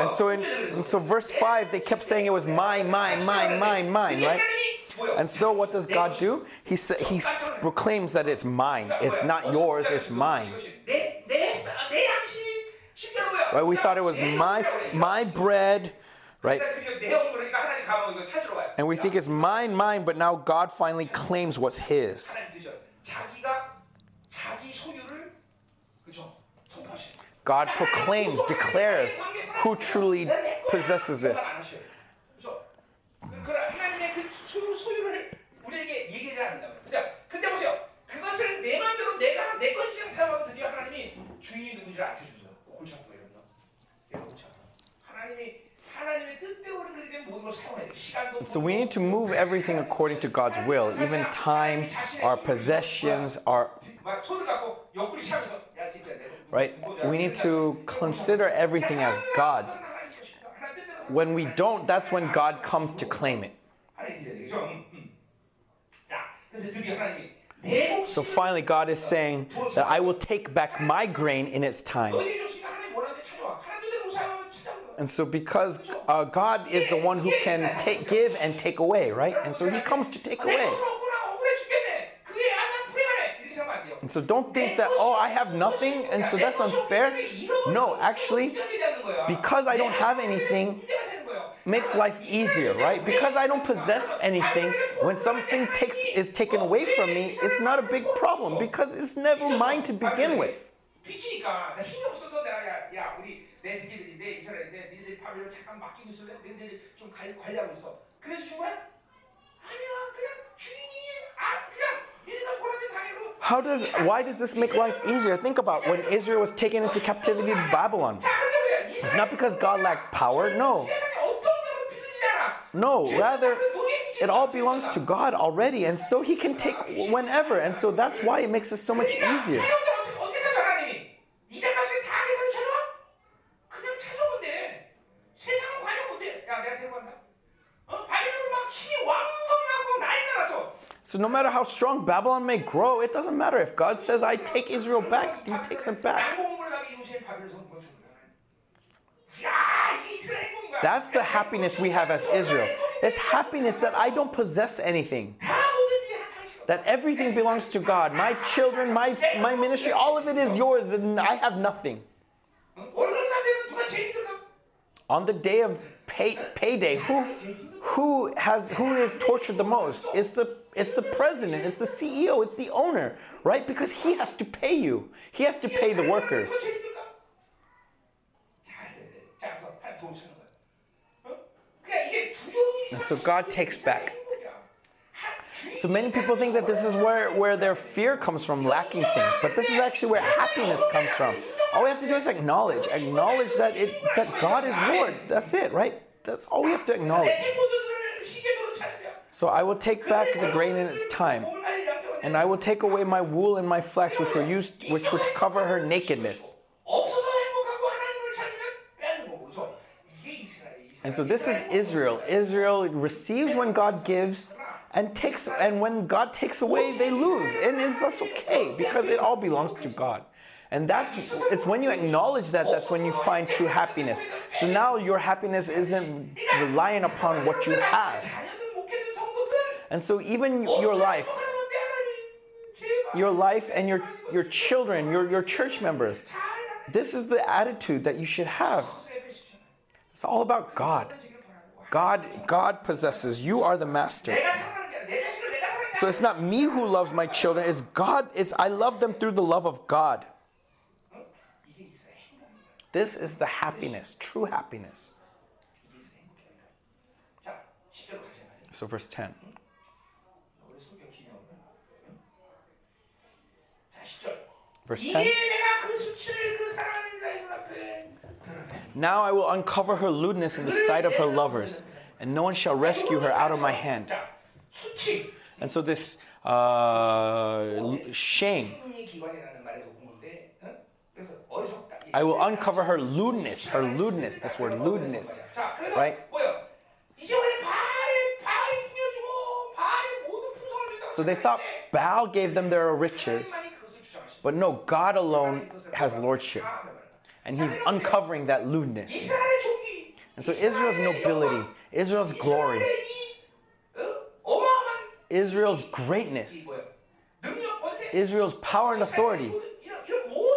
And so in and so verse 5, they kept saying it was mine, mine, mine, mine, mine, right? And so what does God do? He, sa- he proclaims that it's mine. It's not yours, it's mine. Right? We thought it was my, my bread, right? And we think it's mine, mine, but now God finally claims what's his. God proclaims, declares who truly possesses this. So we need to move everything according to God's will, even time, our possessions, our. Right? We need to consider everything as God's. When we don't, that's when God comes to claim it. So finally, God is saying that I will take back my grain in its time. And so, because uh, God is the one who can take, give and take away, right? And so, He comes to take away. And so, don't think that, oh, I have nothing, and so that's unfair. No, actually, because I don't have anything, makes life easier, right? Because I don't possess anything, when something takes is taken away from me, it's not a big problem because it's never mine to begin with. 빚이니까 나 힘이 없어서 내가 야, 야 우리 내 새끼들인데 이스라엘인데 니들 바벨론 잠깐 맡기고 있을래? 너희들 좀 관리, 관리하고 있어. 그래서 준 거야? 아니야 그냥 주인이 아 그냥 니네가 보라는 당해로 How does why does this make life easier? Think about when Israel was taken into captivity to Babylon. 자 근데 뭐야? It's not because God lacked power, no. 세상에 어떤 경우 빚을 지잖아. No, rather it all belongs to God already, and so He can take whenever, and so that's why it makes it so much easier. So no matter how strong Babylon may grow, it doesn't matter. If God says, I take Israel back, he takes it back. That's the happiness we have as Israel. It's happiness that I don't possess anything. That everything belongs to God. My children, my, my ministry, all of it is yours, and I have nothing. On the day of pay, payday, who, who, has, who is tortured the most? Is the it's the president, it's the CEO, it's the owner, right? Because he has to pay you. He has to pay the workers. And so God takes back. So many people think that this is where, where their fear comes from, lacking things, but this is actually where happiness comes from. All we have to do is acknowledge, acknowledge that it that God is Lord. That's it, right? That's all we have to acknowledge. So I will take back the grain in its time, and I will take away my wool and my flax, which were used, which were to cover her nakedness. And so this is Israel. Israel receives when God gives, and takes, and when God takes away, they lose, and that's okay because it all belongs to God. And that's it's when you acknowledge that that's when you find true happiness. So now your happiness isn't relying upon what you have. And so even your life, your life and your, your children, your, your church members, this is the attitude that you should have. It's all about God. God, God possesses. You are the master. So it's not me who loves my children, it's God. It's I love them through the love of God. This is the happiness, true happiness. So, verse 10. Verse 10. Now I will uncover her lewdness in the sight of her lovers, and no one shall rescue her out of my hand. And so this uh, shame. I will uncover her lewdness, her lewdness, this word lewdness, right? So they thought Baal gave them their riches, but no, God alone has lordship. And he's uncovering that lewdness. And so Israel's nobility, Israel's glory, Israel's greatness, Israel's power and authority,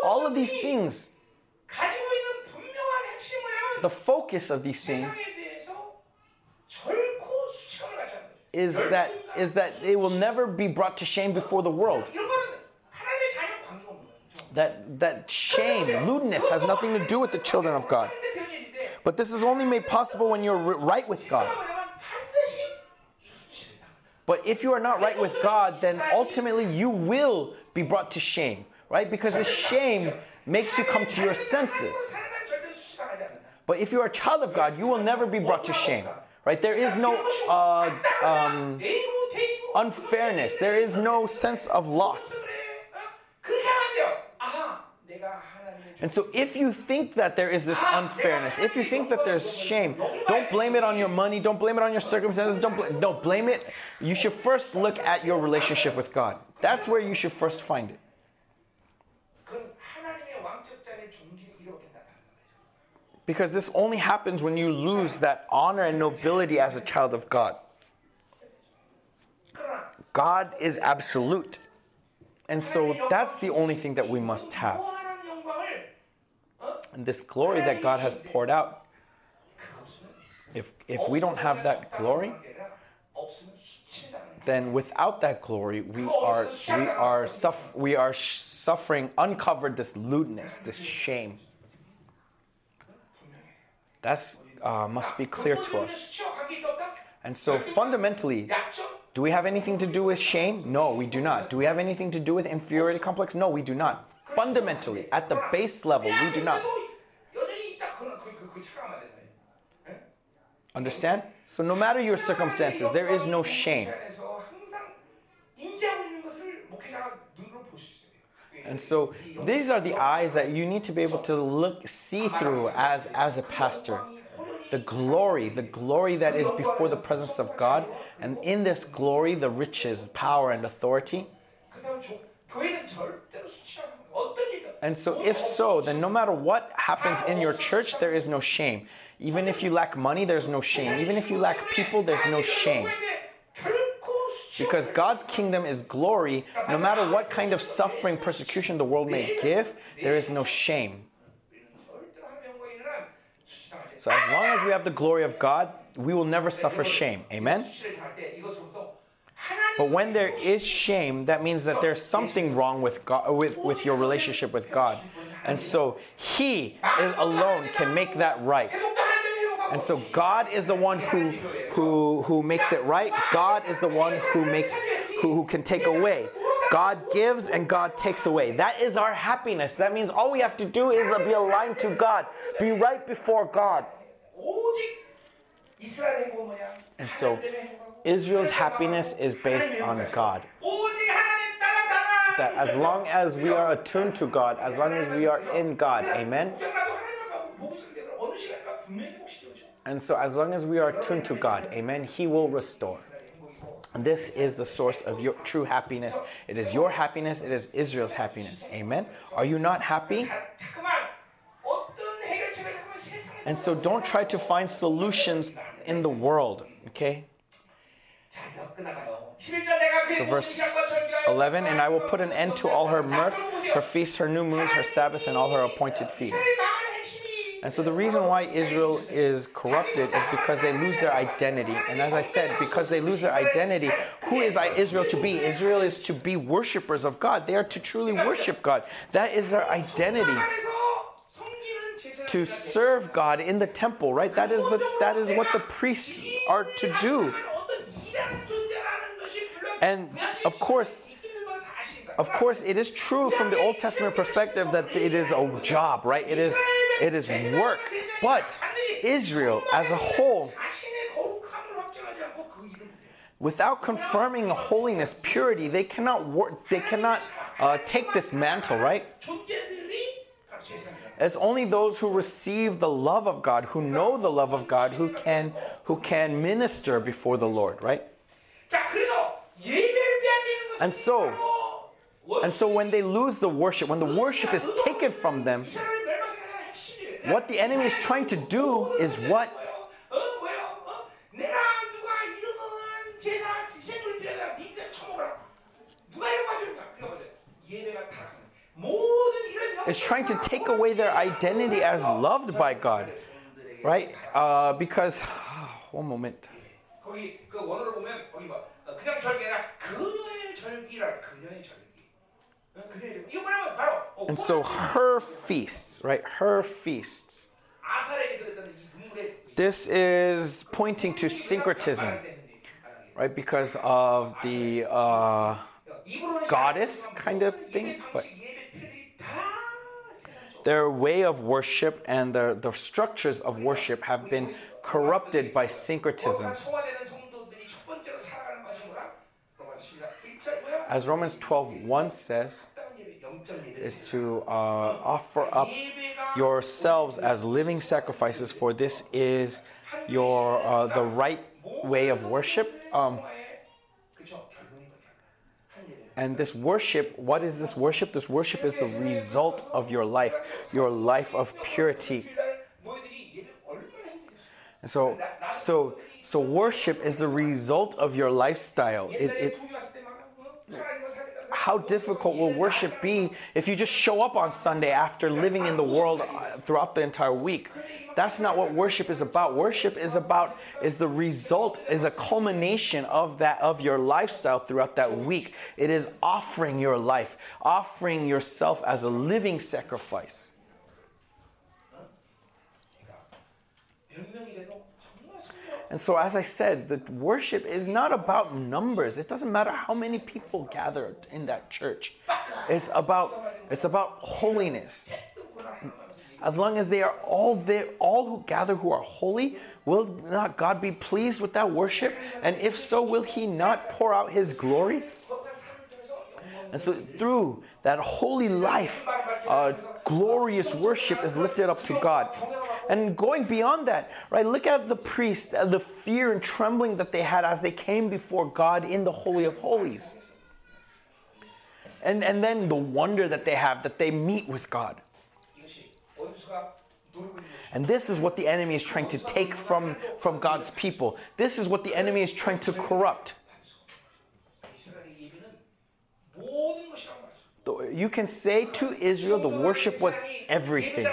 all of these things, the focus of these things is that, is that they will never be brought to shame before the world that, that shame, lewdness has nothing to do with the children of God. But this is only made possible when you're right with God. But if you are not right with God, then ultimately you will be brought to shame, right? Because the shame makes you come to your senses. But if you are a child of God, you will never be brought to shame, right? There is no uh, um, unfairness, there is no sense of loss. And so if you think that there is this ah, unfairness, if you think that there's shame, don't blame it on your money, don't blame it on your circumstances, don't bl- no, blame it. You should first look at your relationship with God. That's where you should first find it. Because this only happens when you lose that honor and nobility as a child of God. God is absolute. And so that's the only thing that we must have. And this glory that God has poured out, if, if we don't have that glory, then without that glory, we are, we are, suf we are suffering, uncovered this lewdness, this shame. That uh, must be clear to us. And so, fundamentally, do we have anything to do with shame? No, we do not. Do we have anything to do with inferiority complex? No, we do not. Fundamentally, at the base level, we do not. Understand? So no matter your circumstances, there is no shame. And so these are the eyes that you need to be able to look see through as as a pastor. The glory, the glory that is before the presence of God, and in this glory the riches, power and authority. And so, if so, then no matter what happens in your church, there is no shame. Even if you lack money, there's no shame. Even if you lack people, there's no shame. Because God's kingdom is glory, no matter what kind of suffering, persecution the world may give, there is no shame. So, as long as we have the glory of God, we will never suffer shame. Amen? But when there is shame, that means that there's something wrong with God, with, with your relationship with God. And so He alone can make that right. And so God is the one who, who, who makes it right. God is the one who makes who, who can take away. God gives and God takes away. That is our happiness. That means all we have to do is be aligned to God, be right before God. And so Israel's happiness is based on God. That as long as we are attuned to God, as long as we are in God, amen? And so, as long as we are attuned to God, amen, He will restore. This is the source of your true happiness. It is your happiness, it is Israel's happiness, amen? Are you not happy? And so, don't try to find solutions in the world, okay? So verse 11, and I will put an end to all her mirth, her feasts, her new moons, her Sabbaths, and all her appointed feasts. And so the reason why Israel is corrupted is because they lose their identity. And as I said, because they lose their identity, who is Israel to be? Israel is to be worshippers of God. They are to truly worship God. That is their identity. To serve God in the temple, right? That is the, that is what the priests are to do. And of course, of course, it is true from the Old Testament perspective that it is a job, right? It is, it is work. But Israel as a whole, without confirming holiness, purity, they cannot work, they cannot uh, take this mantle, right? It's only those who receive the love of God, who know the love of God, who can who can minister before the Lord, right? And so, and so when they lose the worship, when the worship is taken from them, what the enemy is trying to do is what? Is trying to take away their identity as loved by God, right? Uh, because, one moment. 거기 그 원어로 보면 거기 뭐 어, 그냥 절기가 아니라 그녀의 절기라 그녀의 절기. 어, 그녀의 절기. 이거 뭐냐면 바로 어, And so her feasts, right? Her feasts. 아사레에 들었던 이 눈물의 This is pointing to syncretism, right? Because of the uh, goddess kind of thing, but their way of worship and the, the structures of worship have been corrupted by syncretism. as Romans 12 1 says, is to uh, offer up yourselves as living sacrifices, for this is your uh, the right way of worship. Um, and this worship, what is this worship? This worship is the result of your life, your life of purity. And so, so, so worship is the result of your lifestyle. It, it, how difficult will worship be if you just show up on Sunday after living in the world uh, throughout the entire week? That's not what worship is about. Worship is about is the result is a culmination of that of your lifestyle throughout that week. It is offering your life, offering yourself as a living sacrifice. And so, as I said, the worship is not about numbers. It doesn't matter how many people gathered in that church. It's about it's about holiness. As long as they are all there, all who gather who are holy, will not God be pleased with that worship? And if so, will He not pour out His glory? And so, through that holy life, uh, glorious worship is lifted up to God and going beyond that, right? Look at the priests, uh, the fear and trembling that they had as they came before God in the Holy of Holies. And, and then the wonder that they have that they meet with God. And this is what the enemy is trying to take from, from God's people. This is what the enemy is trying to corrupt. You can say to Israel, the worship was everything.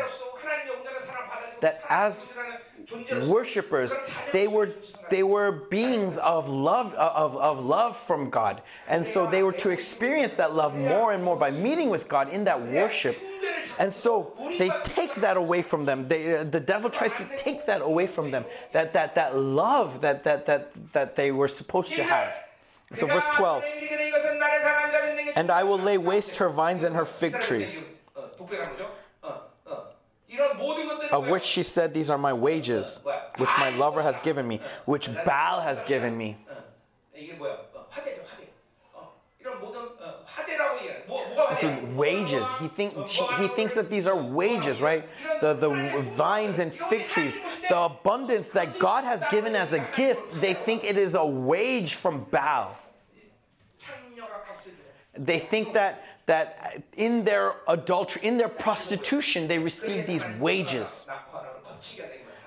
That as worshippers they were they were beings of love of, of love from god. And so they were to experience that love more and more by meeting with god in that worship. And so they take that away from them. They, uh, the devil tries to take that away from them that that that love that that that that they were supposed to have. So verse 12 and i will lay waste her vines and her fig trees of which she said, These are my wages, which my lover has given me, which Baal has given me. So wages. He, think, she, he thinks that these are wages, right? The, the vines and fig trees, the abundance that God has given as a gift, they think it is a wage from Baal. They think that that in their adultery, in their prostitution, they receive these wages.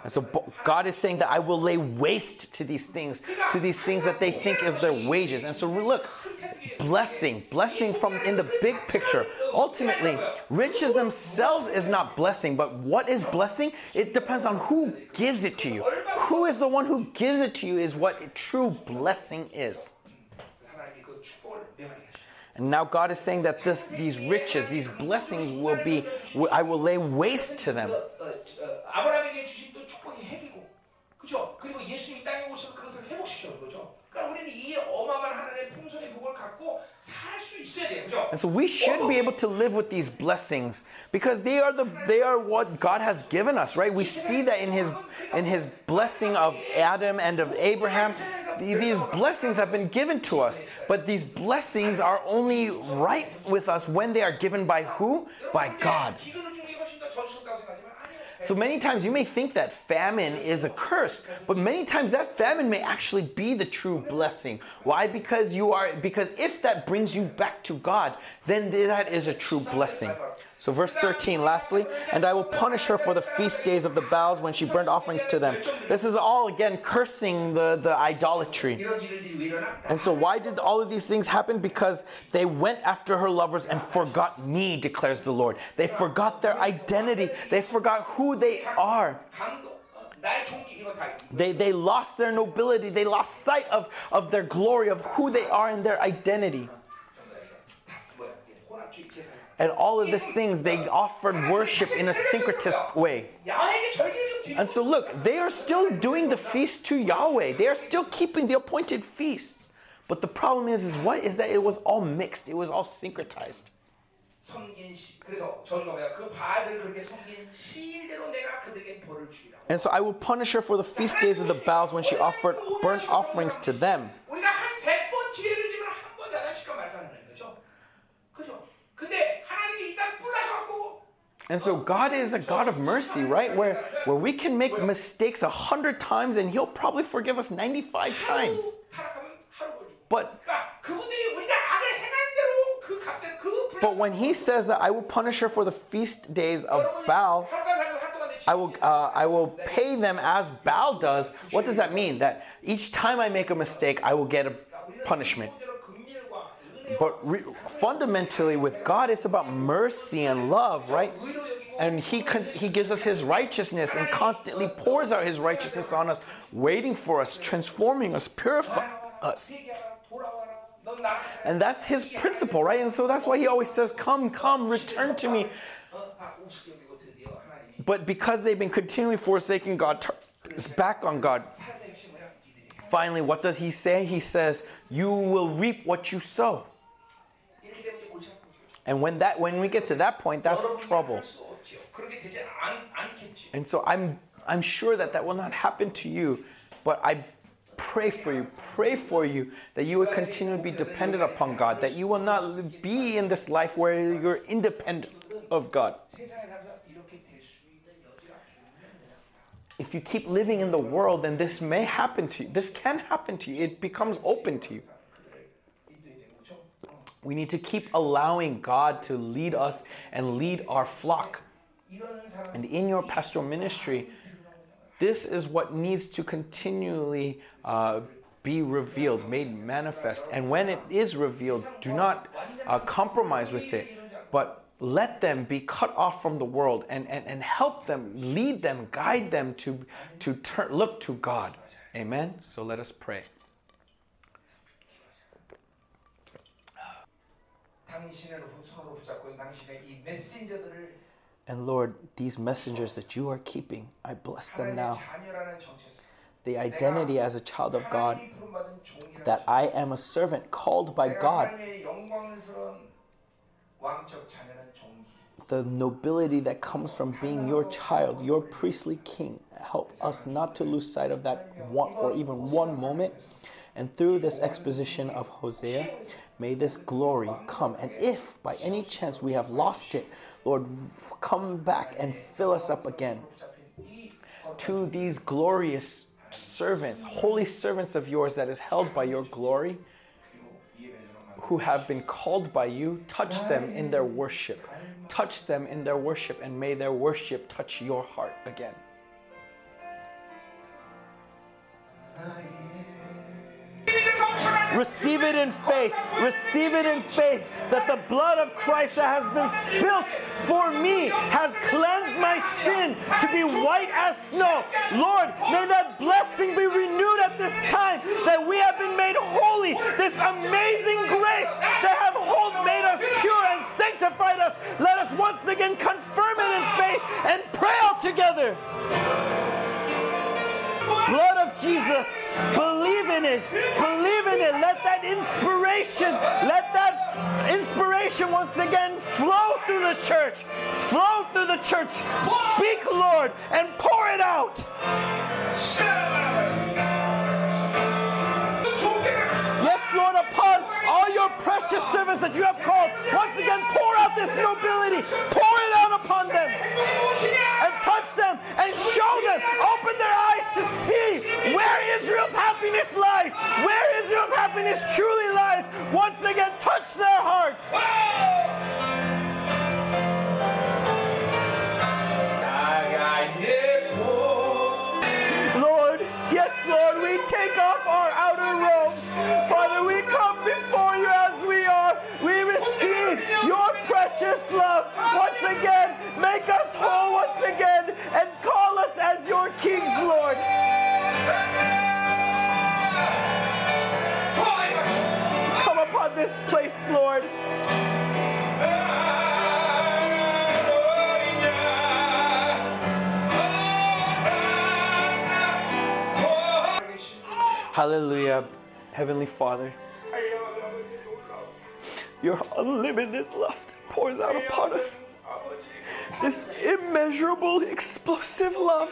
And so God is saying that I will lay waste to these things, to these things that they think is their wages. And so look, blessing, blessing from in the big picture. Ultimately, riches themselves is not blessing, but what is blessing? It depends on who gives it to you. Who is the one who gives it to you is what true blessing is. And now God is saying that this, these riches, these blessings will be, I will lay waste to them. And so we should be able to live with these blessings because they are the they are what God has given us, right? We see that in his in his blessing of Adam and of Abraham these blessings have been given to us, but these blessings are only right with us when they are given by who? By God. So many times you may think that famine is a curse, but many times that famine may actually be the true blessing. Why? Because you are because if that brings you back to God, then that is a true blessing. So, verse 13, lastly, and I will punish her for the feast days of the Baals when she burnt offerings to them. This is all again cursing the, the idolatry. And so, why did all of these things happen? Because they went after her lovers and forgot me, declares the Lord. They forgot their identity, they forgot who they are. They, they lost their nobility, they lost sight of, of their glory, of who they are and their identity and all of these things, they offered worship in a syncretist way. And so, look, they are still doing the feast to Yahweh. They are still keeping the appointed feasts. But the problem is, is what is that it was all mixed. It was all syncretized. And so I will punish her for the feast days of the Baals when she offered burnt offerings to them. 근데 and so God is a God of mercy, right? Where, where we can make mistakes a hundred times and He'll probably forgive us 95 times. But, but when He says that I will punish her for the feast days of Baal, I will, uh, I will pay them as Baal does, what does that mean? That each time I make a mistake, I will get a punishment. But re- fundamentally, with God, it's about mercy and love, right? And he, cons- he gives us His righteousness and constantly pours out His righteousness on us, waiting for us, transforming us, purifying us. And that's His principle, right? And so that's why He always says, Come, come, return to me. But because they've been continually forsaking God, turn his back on God. Finally, what does He say? He says, You will reap what you sow. And when that when we get to that point, that's trouble. And so I'm I'm sure that that will not happen to you, but I pray for you, pray for you that you will continue to be dependent upon God, that you will not be in this life where you're independent of God. If you keep living in the world, then this may happen to you. This can happen to you. It becomes open to you. We need to keep allowing God to lead us and lead our flock. And in your pastoral ministry, this is what needs to continually uh, be revealed, made manifest. And when it is revealed, do not uh, compromise with it, but let them be cut off from the world and, and, and help them, lead them, guide them to, to turn, look to God. Amen. So let us pray. And Lord, these messengers that you are keeping, I bless them now. The identity as a child of God, that I am a servant called by God. The nobility that comes from being your child, your priestly king, help us not to lose sight of that for even one moment. And through this exposition of Hosea, may this glory come. And if by any chance we have lost it, Lord, come back and fill us up again. To these glorious servants, holy servants of yours that is held by your glory, who have been called by you, touch them in their worship. Touch them in their worship, and may their worship touch your heart again. Receive it in faith. Receive it in faith that the blood of Christ that has been spilt for me has cleansed my sin to be white as snow. Lord, may that blessing be renewed at this time that we have been made holy. This amazing grace that have hold made us pure and sanctified us. Let us once again confirm it in faith and pray out together. Blood of Jesus. Believe in it. Believe in it. Let that inspiration, let that inspiration once again flow through the church. Flow through the church. Speak, Lord, and pour it out. Precious servants that you have called, once again, pour out this nobility. Pour it out upon them and touch them and show them. Open their eyes to see where Israel's happiness lies, where Israel's happiness truly lies. Once again, touch their hearts. Lord, yes, Lord, we take off our outer robes. Father, we come before we receive your precious love. Once again, make us whole once again and call us as your kings, Lord. Come upon this place, Lord. Hallelujah, Heavenly Father. Your unlimited love that pours out upon us. This immeasurable, explosive love.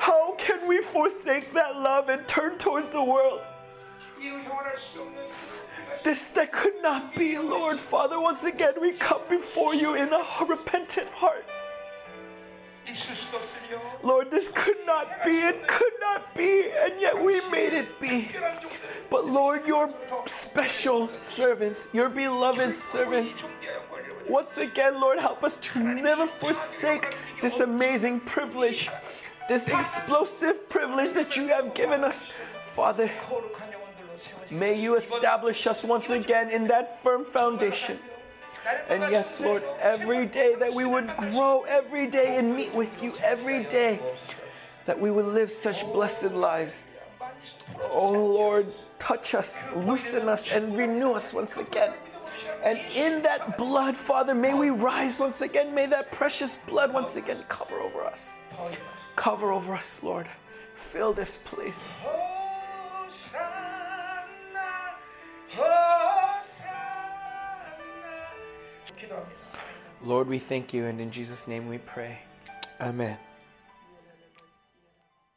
How can we forsake that love and turn towards the world? This that could not be, Lord Father. Once again, we come before you in a repentant heart. Lord, this could not be, it could not be, and yet we made it be. But Lord, your special servants, your beloved servants, once again, Lord, help us to never forsake this amazing privilege, this explosive privilege that you have given us. Father, may you establish us once again in that firm foundation. And yes, Lord, every day that we would grow every day and meet with you every day, that we would live such blessed lives. Oh Lord, touch us, loosen us, and renew us once again. And in that blood, Father, may we rise once again. May that precious blood once again cover over us. Cover over us, Lord. Fill this place. Lord, we thank you, and in Jesus' name we pray. Amen.